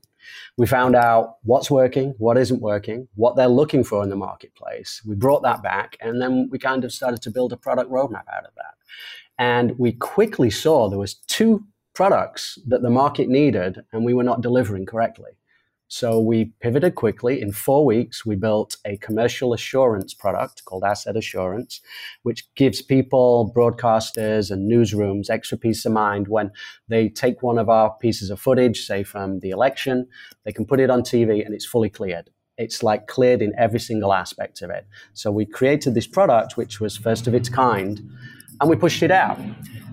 we found out what's working, what isn't working, what they're looking for in the marketplace. We brought that back, and then we kind of started to build a product roadmap out of that. And we quickly saw there was two products that the market needed, and we were not delivering correctly. So we pivoted quickly. In four weeks, we built a commercial assurance product called Asset Assurance, which gives people, broadcasters, and newsrooms extra peace of mind when they take one of our pieces of footage, say from the election, they can put it on TV and it's fully cleared. It's like cleared in every single aspect of it. So we created this product, which was first of its kind, and we pushed it out.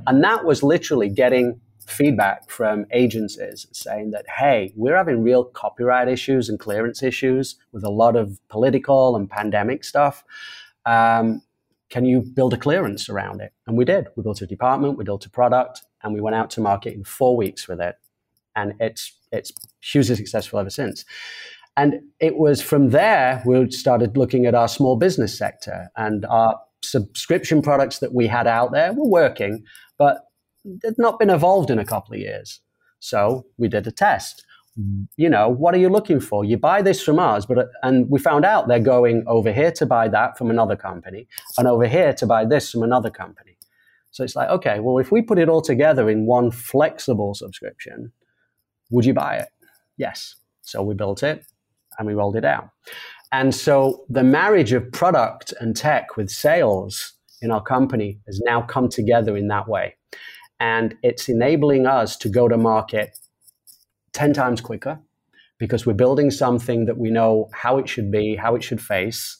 And that was literally getting feedback from agencies saying that, hey, we're having real copyright issues and clearance issues with a lot of political and pandemic stuff. Um, can you build a clearance around it? And we did. We built a department, we built a product, and we went out to market in four weeks with it. And it's it's hugely successful ever since. And it was from there we started looking at our small business sector and our subscription products that we had out there were working, but had not been evolved in a couple of years. So we did a test. You know, what are you looking for? You buy this from us, but and we found out they're going over here to buy that from another company, and over here to buy this from another company. So it's like, okay, well, if we put it all together in one flexible subscription, would you buy it? Yes. So we built it and we rolled it out. And so the marriage of product and tech with sales in our company has now come together in that way and it's enabling us to go to market 10 times quicker because we're building something that we know how it should be, how it should face.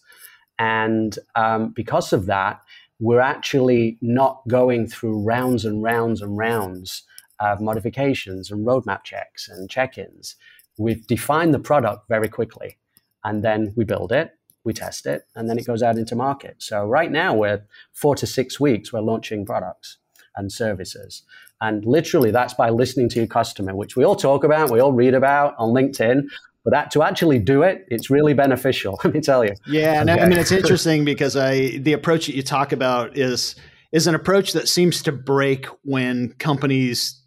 And um, because of that, we're actually not going through rounds and rounds and rounds of modifications and roadmap checks and check ins. We've defined the product very quickly and then we build it, we test it, and then it goes out into market. So right now we're four to six weeks, we're launching products and services. And literally, that's by listening to your customer, which we all talk about, we all read about on LinkedIn. But that, to actually do it, it's really beneficial. Let me tell you. Yeah, and okay. I mean it's interesting because I the approach that you talk about is is an approach that seems to break when companies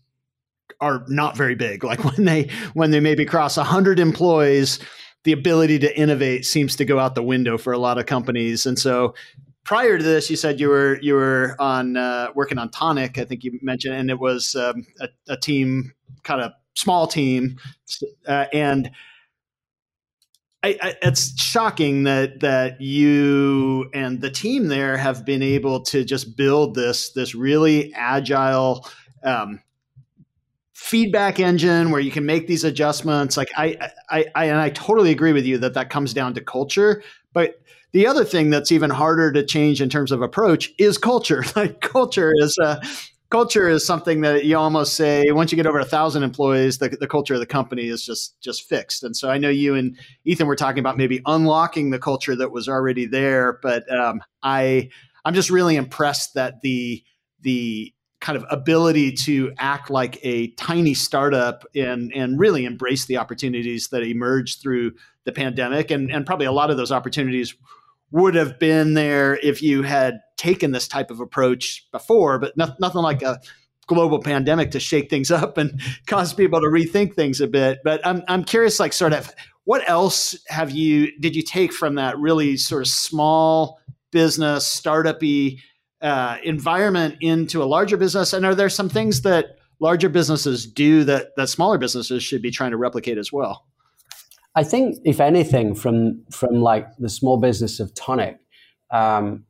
are not very big. Like when they when they maybe cross hundred employees, the ability to innovate seems to go out the window for a lot of companies. And so prior to this, you said you were you were on uh, working on Tonic. I think you mentioned, and it was um, a, a, team, kind of small team, uh, and. I, I, it's shocking that that you and the team there have been able to just build this this really agile um, feedback engine where you can make these adjustments. Like I, I, I, and I totally agree with you that that comes down to culture. But the other thing that's even harder to change in terms of approach is culture. Like culture is, uh, culture is something that you almost say once you get over a thousand employees, the, the culture of the company is just just fixed. And so I know you and Ethan were talking about maybe unlocking the culture that was already there, but um, I I'm just really impressed that the the kind of ability to act like a tiny startup and and really embrace the opportunities that emerged through the pandemic and and probably a lot of those opportunities would have been there if you had taken this type of approach before but no, nothing like a global pandemic to shake things up and cause people to rethink things a bit but i'm i'm curious like sort of what else have you did you take from that really sort of small business startup-y uh, environment into a larger business? And are there some things that larger businesses do that that smaller businesses should be trying to replicate as well? I think, if anything, from from like the small business of Tonic, um,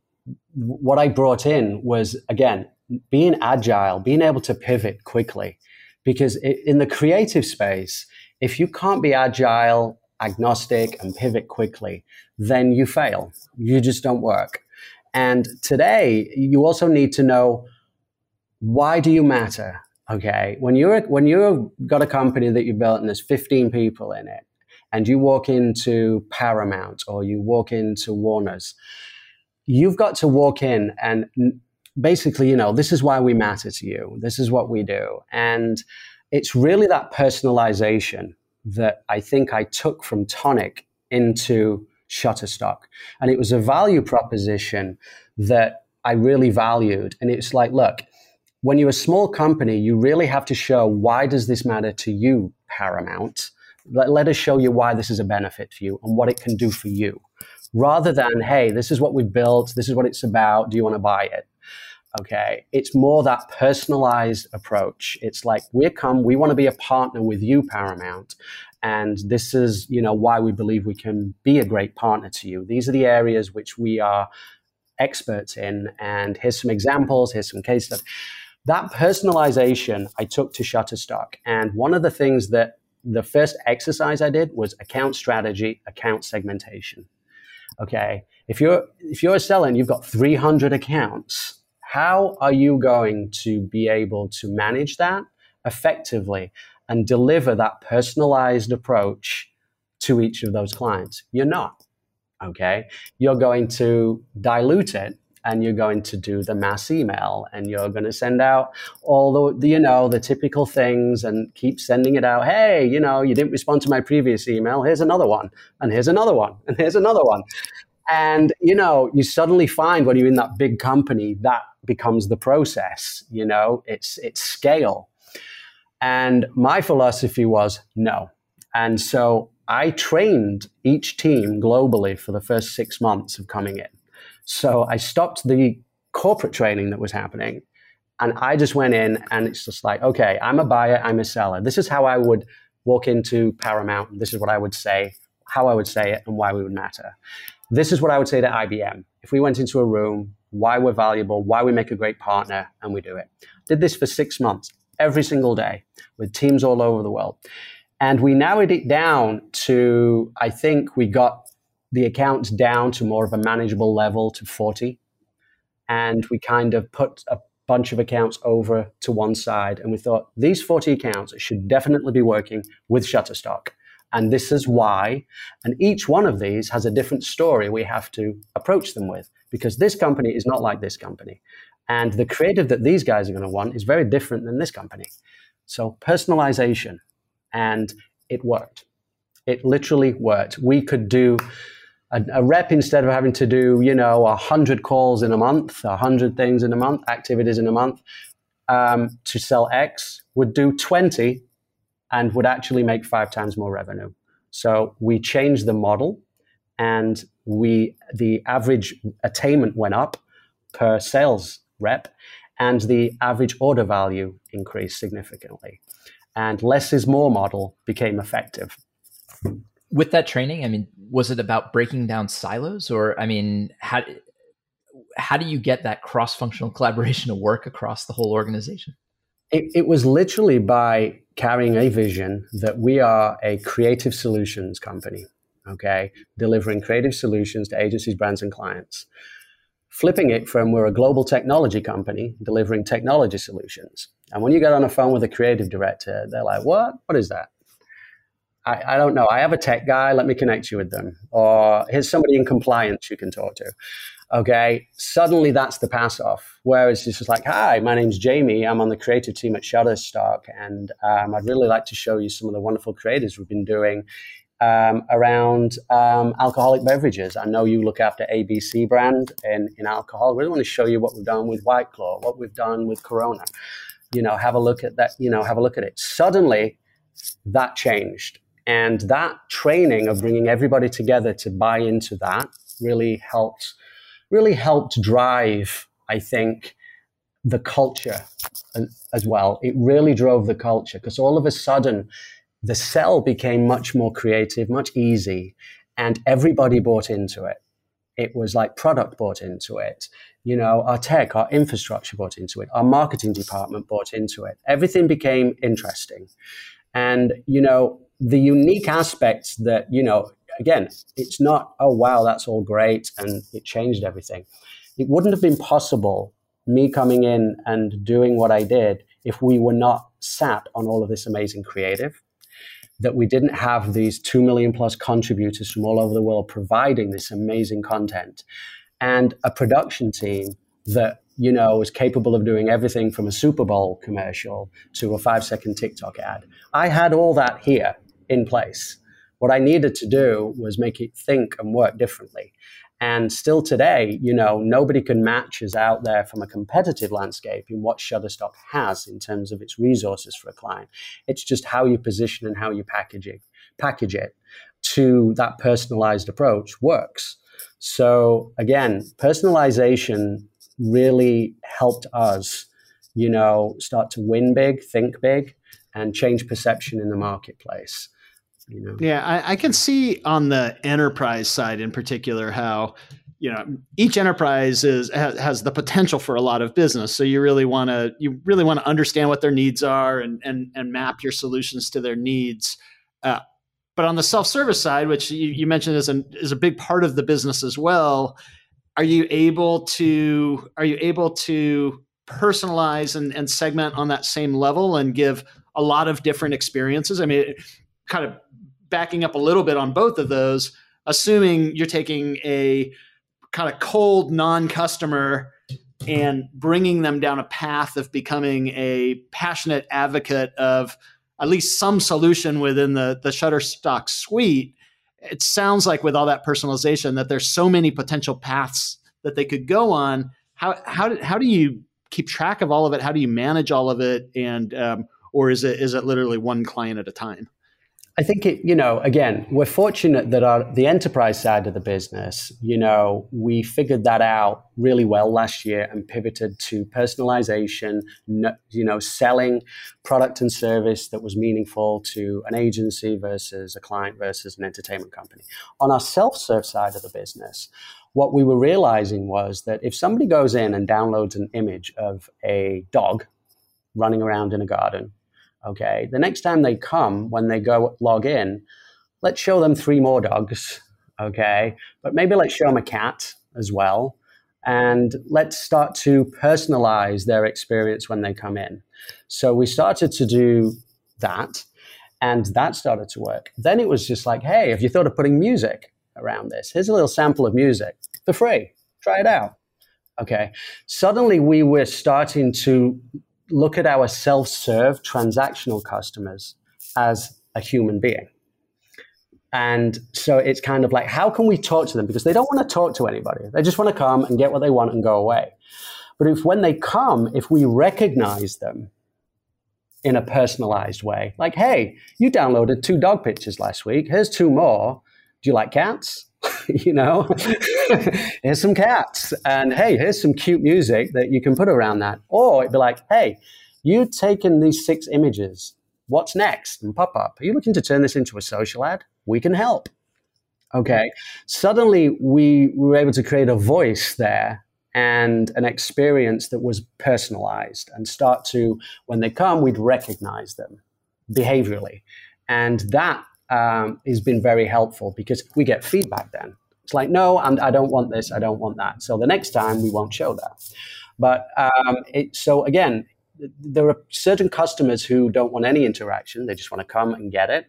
what I brought in was again being agile, being able to pivot quickly, because in the creative space, if you can't be agile, agnostic, and pivot quickly, then you fail. You just don't work. And today, you also need to know why do you matter? Okay, when you're when you've got a company that you built and there's 15 people in it, and you walk into Paramount or you walk into Warner's, you've got to walk in and basically, you know, this is why we matter to you. This is what we do, and it's really that personalization that I think I took from Tonic into Shutterstock. And it was a value proposition that I really valued. And it's like, look, when you're a small company, you really have to show why does this matter to you, Paramount? Let, let us show you why this is a benefit for you and what it can do for you. Rather than, hey, this is what we've built, this is what it's about, do you want to buy it? Okay. It's more that personalized approach. It's like, we come, we want to be a partner with you, Paramount. And this is, you know, why we believe we can be a great partner to you. These are the areas which we are experts in. And here's some examples, here's some case stuff. That personalization I took to Shutterstock. And one of the things that the first exercise I did was account strategy, account segmentation. Okay. If you're if you're a seller and you've got 300 accounts, how are you going to be able to manage that effectively and deliver that personalized approach to each of those clients. You're not. Okay. You're going to dilute it and you're going to do the mass email and you're going to send out all the, you know the typical things and keep sending it out hey you know you didn't respond to my previous email here's another one and here's another one and here's another one and you know you suddenly find when you're in that big company that becomes the process you know it's it's scale and my philosophy was no. And so I trained each team globally for the first six months of coming in. So I stopped the corporate training that was happening. And I just went in and it's just like, okay, I'm a buyer, I'm a seller. This is how I would walk into Paramount. This is what I would say, how I would say it, and why we would matter. This is what I would say to IBM. If we went into a room, why we're valuable, why we make a great partner, and we do it. Did this for six months every single day with teams all over the world. And we narrowed it down to, I think we got the accounts down to more of a manageable level to 40. And we kind of put a bunch of accounts over to one side. And we thought these 40 accounts should definitely be working with Shutterstock. And this is why. And each one of these has a different story we have to approach them with because this company is not like this company. And the creative that these guys are going to want is very different than this company. So personalization, and it worked. It literally worked. We could do a, a rep instead of having to do, you know, a hundred calls in a month, a hundred things in a month, activities in a month, um, to sell X would do 20 and would actually make five times more revenue. So we changed the model and we the average attainment went up per sales rep and the average order value increased significantly and less is more model became effective with that training i mean was it about breaking down silos or i mean how how do you get that cross-functional collaboration to work across the whole organization it, it was literally by carrying a vision that we are a creative solutions company okay delivering creative solutions to agencies brands and clients flipping it from we're a global technology company delivering technology solutions. And when you get on a phone with a creative director, they're like, what? What is that? I, I, don't know. I have a tech guy. Let me connect you with them. Or here's somebody in compliance you can talk to. Okay. Suddenly that's the pass off. Whereas it's just like, hi, my name's Jamie. I'm on the creative team at Shutterstock. And um, I'd really like to show you some of the wonderful creatives we've been doing um, around um, alcoholic beverages. I know you look after ABC brand in, in alcohol. We really want to show you what we've done with White Claw, what we've done with Corona. You know, have a look at that. You know, have a look at it. Suddenly, that changed, and that training of bringing everybody together to buy into that really helped. Really helped drive, I think, the culture as well. It really drove the culture because all of a sudden the sell became much more creative, much easy, and everybody bought into it. It was like product bought into it. You know, our tech, our infrastructure bought into it. Our marketing department bought into it. Everything became interesting. And, you know, the unique aspects that, you know, again, it's not, oh, wow, that's all great and it changed everything. It wouldn't have been possible, me coming in and doing what I did, if we were not sat on all of this amazing creative that we didn't have these 2 million plus contributors from all over the world providing this amazing content and a production team that you know is capable of doing everything from a super bowl commercial to a 5 second tiktok ad i had all that here in place what i needed to do was make it think and work differently and still today, you know, nobody can match us out there from a competitive landscape in what Shutterstock has in terms of its resources for a client. It's just how you position and how you package it, package it to that personalized approach works. So again, personalization really helped us, you know, start to win big, think big, and change perception in the marketplace. You know? Yeah, I, I can see on the enterprise side in particular how you know each enterprise is has, has, the potential for a lot of business. So you really want to you really want to understand what their needs are and and and map your solutions to their needs. Uh, but on the self-service side which you, you mentioned is a, is a big part of the business as well are you able to are you able to personalize and, and segment on that same level and give a lot of different experiences? I mean kind of backing up a little bit on both of those, assuming you're taking a kind of cold non-customer and bringing them down a path of becoming a passionate advocate of at least some solution within the the Shutterstock suite. It sounds like with all that personalization that there's so many potential paths that they could go on. How how do, how do you keep track of all of it? How do you manage all of it? And um, or is it is it literally one client at a time? I think it, you know, again, we're fortunate that our, the enterprise side of the business, you know, we figured that out really well last year and pivoted to personalization, you know, selling product and service that was meaningful to an agency versus a client versus an entertainment company. On our self serve side of the business, what we were realizing was that if somebody goes in and downloads an image of a dog running around in a garden, Okay. The next time they come, when they go log in, let's show them three more dogs. Okay. But maybe let's show them a cat as well. And let's start to personalize their experience when they come in. So we started to do that, and that started to work. Then it was just like, hey, have you thought of putting music around this? Here's a little sample of music for free. Try it out. Okay. Suddenly we were starting to look at our self serve transactional customers as a human being. And so it's kind of like, how can we talk to them? Because they don't want to talk to anybody. They just want to come and get what they want and go away. But if when they come, if we recognize them in a personalized way, like, hey, you downloaded two dog pictures last week. Here's two more. Do you like cats? you know, here's some cats. And hey, here's some cute music that you can put around that. Or it'd be like, hey, you've taken these six images. What's next? And pop up. Are you looking to turn this into a social ad? We can help. Okay. Suddenly we were able to create a voice there and an experience that was personalized and start to, when they come, we'd recognize them behaviorally. And that um, has been very helpful because we get feedback then. It's like, no, and I don't want this, I don't want that. So the next time we won't show that. But um, it, so again, there are certain customers who don't want any interaction; they just want to come and get it.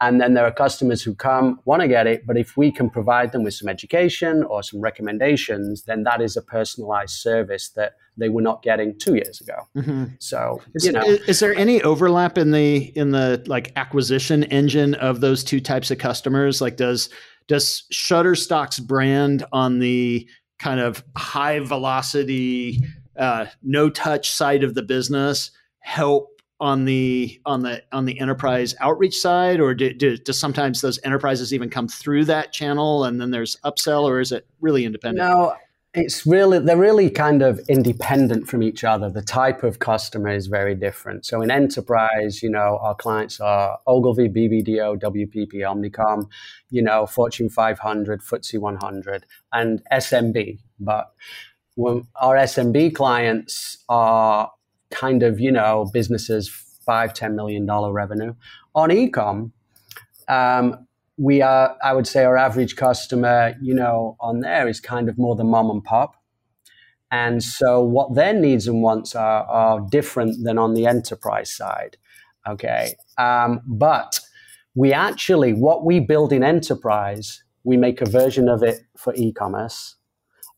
And then there are customers who come, want to get it, but if we can provide them with some education or some recommendations, then that is a personalized service that they were not getting two years ago. Mm-hmm. So, is, you know, is, is, there any overlap in the in the like acquisition engine of those two types of customers? Like, does does Shutterstock's brand on the kind of high velocity, uh, no touch side of the business help on the on the on the enterprise outreach side or do, do, do, sometimes those enterprises even come through that channel and then there's upsell or is it really independent? No it's really they're really kind of independent from each other. The type of customer is very different. So in enterprise you know our clients are ogilvy bbdo wpp omnicom you know fortune 500 ftse 100 and smb but when our smb clients are kind of, you know, businesses five, ten million dollar revenue. On ecom, um, we are, I would say, our average customer, you know, on there is kind of more the mom and pop. And so what their needs and wants are, are different than on the enterprise side. Okay. Um, but we actually, what we build in enterprise, we make a version of it for e commerce.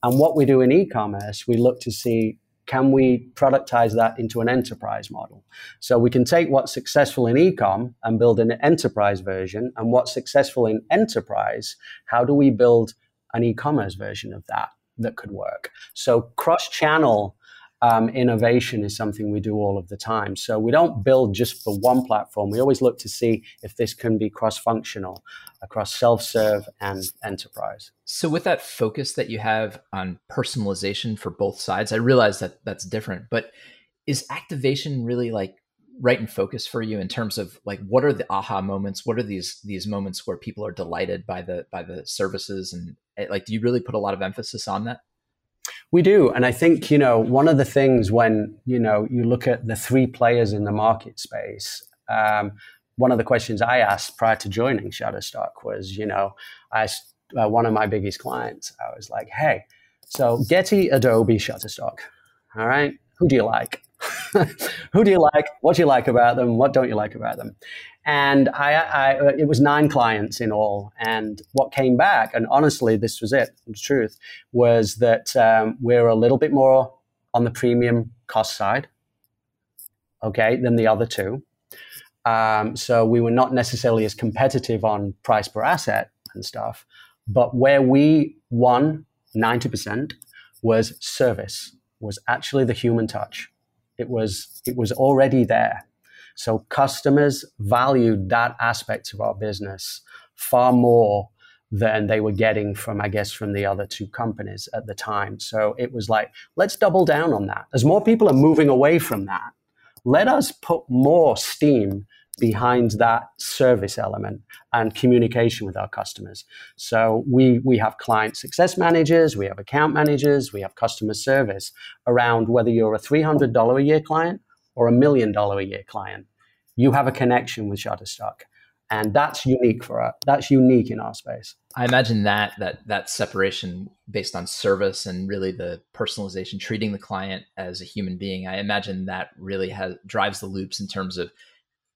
And what we do in e commerce, we look to see can we productize that into an enterprise model? So we can take what's successful in ecom and build an enterprise version, and what's successful in enterprise, how do we build an e-commerce version of that that could work? So cross-channel um, innovation is something we do all of the time. So we don't build just for one platform. We always look to see if this can be cross-functional across self-serve and enterprise. So with that focus that you have on personalization for both sides, I realize that that's different, but is activation really like right in focus for you in terms of like what are the aha moments what are these these moments where people are delighted by the by the services and eh, like do you really put a lot of emphasis on that we do. And I think, you know, one of the things when, you know, you look at the three players in the market space, um, one of the questions I asked prior to joining Shutterstock was, you know, I uh, one of my biggest clients, I was like, hey, so Getty, Adobe, Shutterstock. All right. Who do you like? Who do you like? What do you like about them? What don't you like about them? And I, I, it was nine clients in all. And what came back, and honestly, this was it, the truth, was that um, we're a little bit more on the premium cost side, okay, than the other two. Um, so we were not necessarily as competitive on price per asset and stuff. But where we won 90% was service, was actually the human touch. It was, it was already there. So customers valued that aspect of our business far more than they were getting from, I guess, from the other two companies at the time. So it was like, let's double down on that. As more people are moving away from that, let us put more steam behind that service element and communication with our customers. So we we have client success managers, we have account managers, we have customer service around whether you're a $300 a year client or a million dollar a year client, you have a connection with Shutterstock. And that's unique for us. That's unique in our space. I imagine that that that separation based on service and really the personalization, treating the client as a human being. I imagine that really has drives the loops in terms of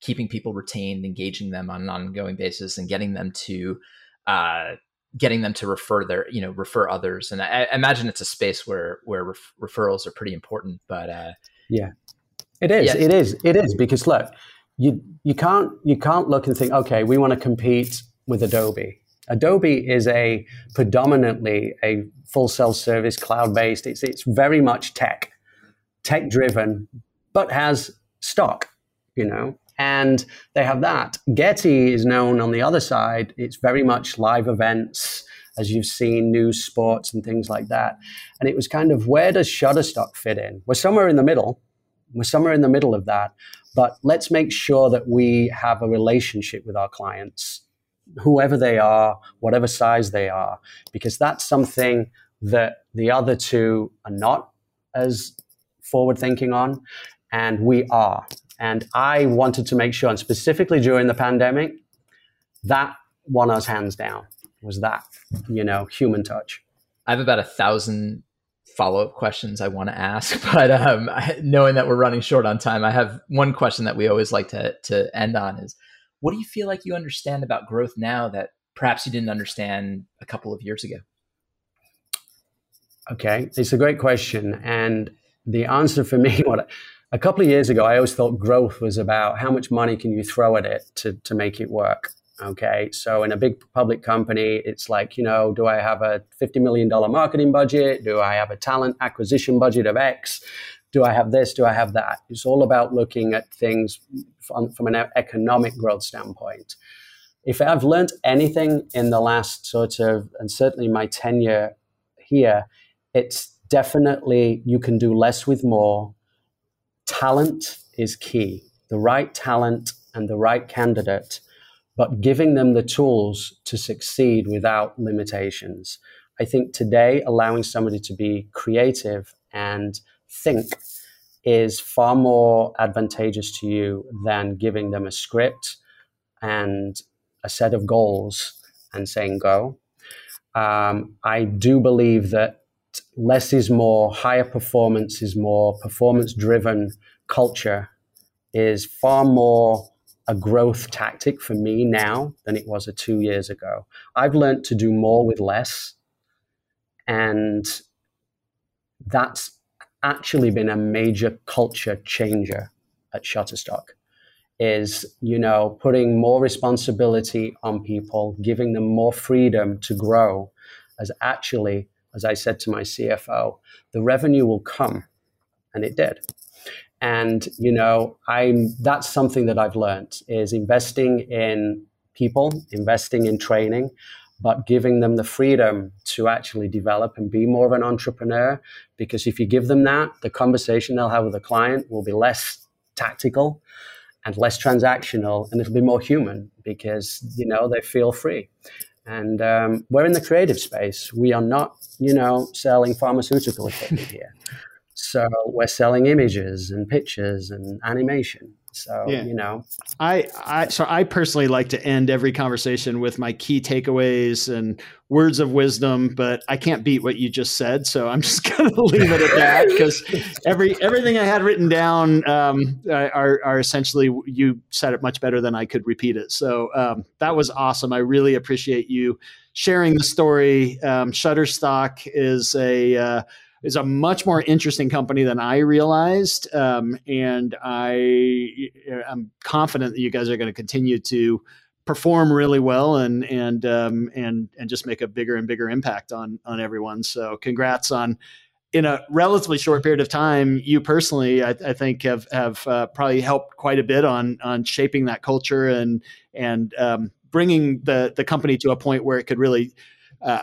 keeping people retained, engaging them on an ongoing basis, and getting them to uh, getting them to refer their you know refer others. And i, I imagine it's a space where where ref- referrals are pretty important but uh, yeah. It is yeah. it is it is because look you you can't you can't look and think okay we want to compete with adobe. Adobe is a predominantly a full self-service cloud-based it's it's very much tech tech driven but has stock you know and they have that. Getty is known on the other side. It's very much live events, as you've seen, news, sports, and things like that. And it was kind of where does Shutterstock fit in? We're somewhere in the middle. We're somewhere in the middle of that. But let's make sure that we have a relationship with our clients, whoever they are, whatever size they are, because that's something that the other two are not as forward thinking on, and we are. And I wanted to make sure, and specifically during the pandemic, that won us hands down was that, you know, human touch. I have about a thousand follow up questions I want to ask, but um, knowing that we're running short on time, I have one question that we always like to, to end on is what do you feel like you understand about growth now that perhaps you didn't understand a couple of years ago? Okay, it's a great question. And the answer for me, what a couple of years ago, I always thought growth was about how much money can you throw at it to, to make it work. Okay. So in a big public company, it's like, you know, do I have a $50 million marketing budget? Do I have a talent acquisition budget of X? Do I have this? Do I have that? It's all about looking at things from, from an economic growth standpoint. If I've learned anything in the last sort of, and certainly my tenure here, it's definitely you can do less with more talent is key the right talent and the right candidate, but giving them the tools to succeed without limitations. I think today, allowing somebody to be creative and think is far more advantageous to you than giving them a script and a set of goals and saying go. Um, I do believe that less is more, higher performance is more, performance driven culture is far more a growth tactic for me now than it was a two years ago. I've learned to do more with less. And that's actually been a major culture changer at Shutterstock is, you know, putting more responsibility on people, giving them more freedom to grow as actually as I said to my CFO, the revenue will come. And it did. And, you know, I'm, that's something that I've learned is investing in people, investing in training, but giving them the freedom to actually develop and be more of an entrepreneur. Because if you give them that, the conversation they'll have with the client will be less tactical and less transactional, and it'll be more human because, you know, they feel free. And um, we're in the creative space. We are not, you know, selling pharmaceutical equipment here. So we're selling images and pictures and animation. So yeah. you know, I, I so I personally like to end every conversation with my key takeaways and words of wisdom, but I can't beat what you just said, so I'm just going to leave it at that because every everything I had written down um, are are essentially you said it much better than I could repeat it. So um, that was awesome. I really appreciate you sharing the story. Um, Shutterstock is a uh, is a much more interesting company than I realized, um, and I am confident that you guys are going to continue to perform really well and and um, and and just make a bigger and bigger impact on on everyone. So congrats on in a relatively short period of time. You personally, I, I think, have have uh, probably helped quite a bit on on shaping that culture and and um, bringing the the company to a point where it could really. Uh,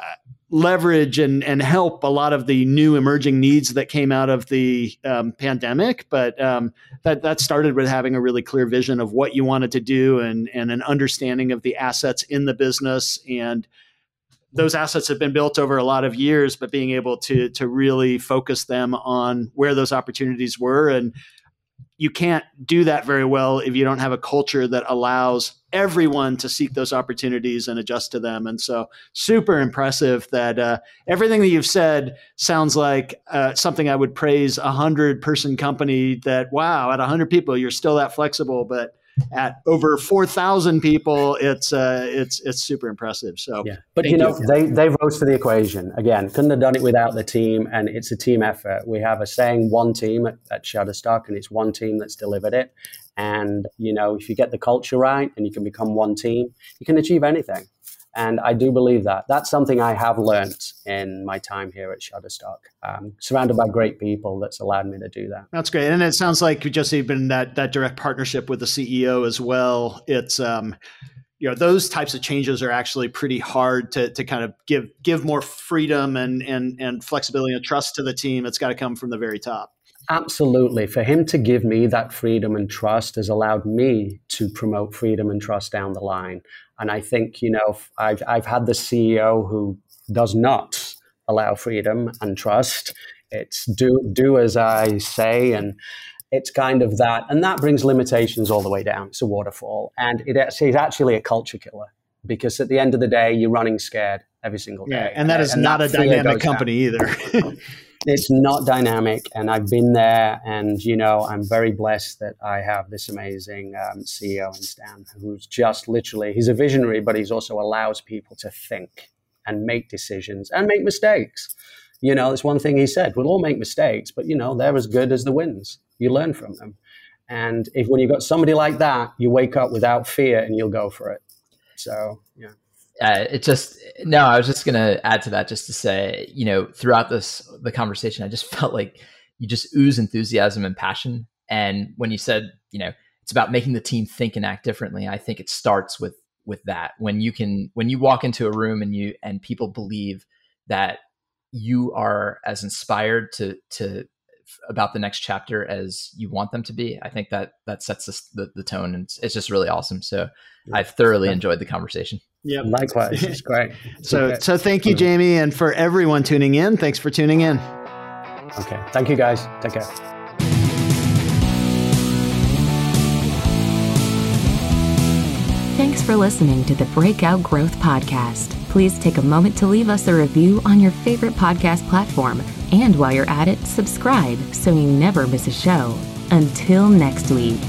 leverage and and help a lot of the new emerging needs that came out of the um, pandemic. But um, that that started with having a really clear vision of what you wanted to do and and an understanding of the assets in the business and those assets have been built over a lot of years, but being able to to really focus them on where those opportunities were and you can't do that very well if you don't have a culture that allows everyone to seek those opportunities and adjust to them. And so, super impressive that uh, everything that you've said sounds like uh, something I would praise a hundred person company. That wow, at a hundred people, you're still that flexible. But at over 4,000 people, it's uh, it's it's super impressive. So yeah, but you know you. they they rose to the occasion again. Couldn't have done it without the team, and it's a team effort. We have a saying, one team at, at Shutterstock, and it's one team that's delivered it. And you know, if you get the culture right and you can become one team, you can achieve anything. And I do believe that. That's something I have learned in my time here at Shutterstock. Um, surrounded by great people, that's allowed me to do that. That's great, and it sounds like just even that that direct partnership with the CEO as well. It's um, you know those types of changes are actually pretty hard to to kind of give give more freedom and and and flexibility and trust to the team. It's got to come from the very top. Absolutely. For him to give me that freedom and trust has allowed me to promote freedom and trust down the line. And I think, you know, I've, I've had the CEO who does not allow freedom and trust. It's do, do as I say. And it's kind of that. And that brings limitations all the way down. It's a waterfall. And it is actually a culture killer because at the end of the day, you're running scared every single day. Yeah, and that is and not that a dynamic company down. either. it's not dynamic and i've been there and you know i'm very blessed that i have this amazing um, ceo in stan who's just literally he's a visionary but he's also allows people to think and make decisions and make mistakes. You know it's one thing he said we'll all make mistakes but you know they're as good as the wins. You learn from them. And if when you've got somebody like that you wake up without fear and you'll go for it. So yeah uh, it just no i was just going to add to that just to say you know throughout this the conversation i just felt like you just ooze enthusiasm and passion. And when you said you know it's about making the team think and act differently i think it starts with with that. When you can when you walk into a room and you and people believe that you are as inspired to to about the next chapter as you want them to be i think that that sets the, the tone and it's, it's just really awesome. So yeah. i've thoroughly enjoyed the conversation yeah, likewise. It's great. so, okay. so thank you, Jamie, and for everyone tuning in. Thanks for tuning in. Okay, thank you, guys. Take care. Thanks for listening to the Breakout Growth Podcast. Please take a moment to leave us a review on your favorite podcast platform. And while you're at it, subscribe so you never miss a show. Until next week.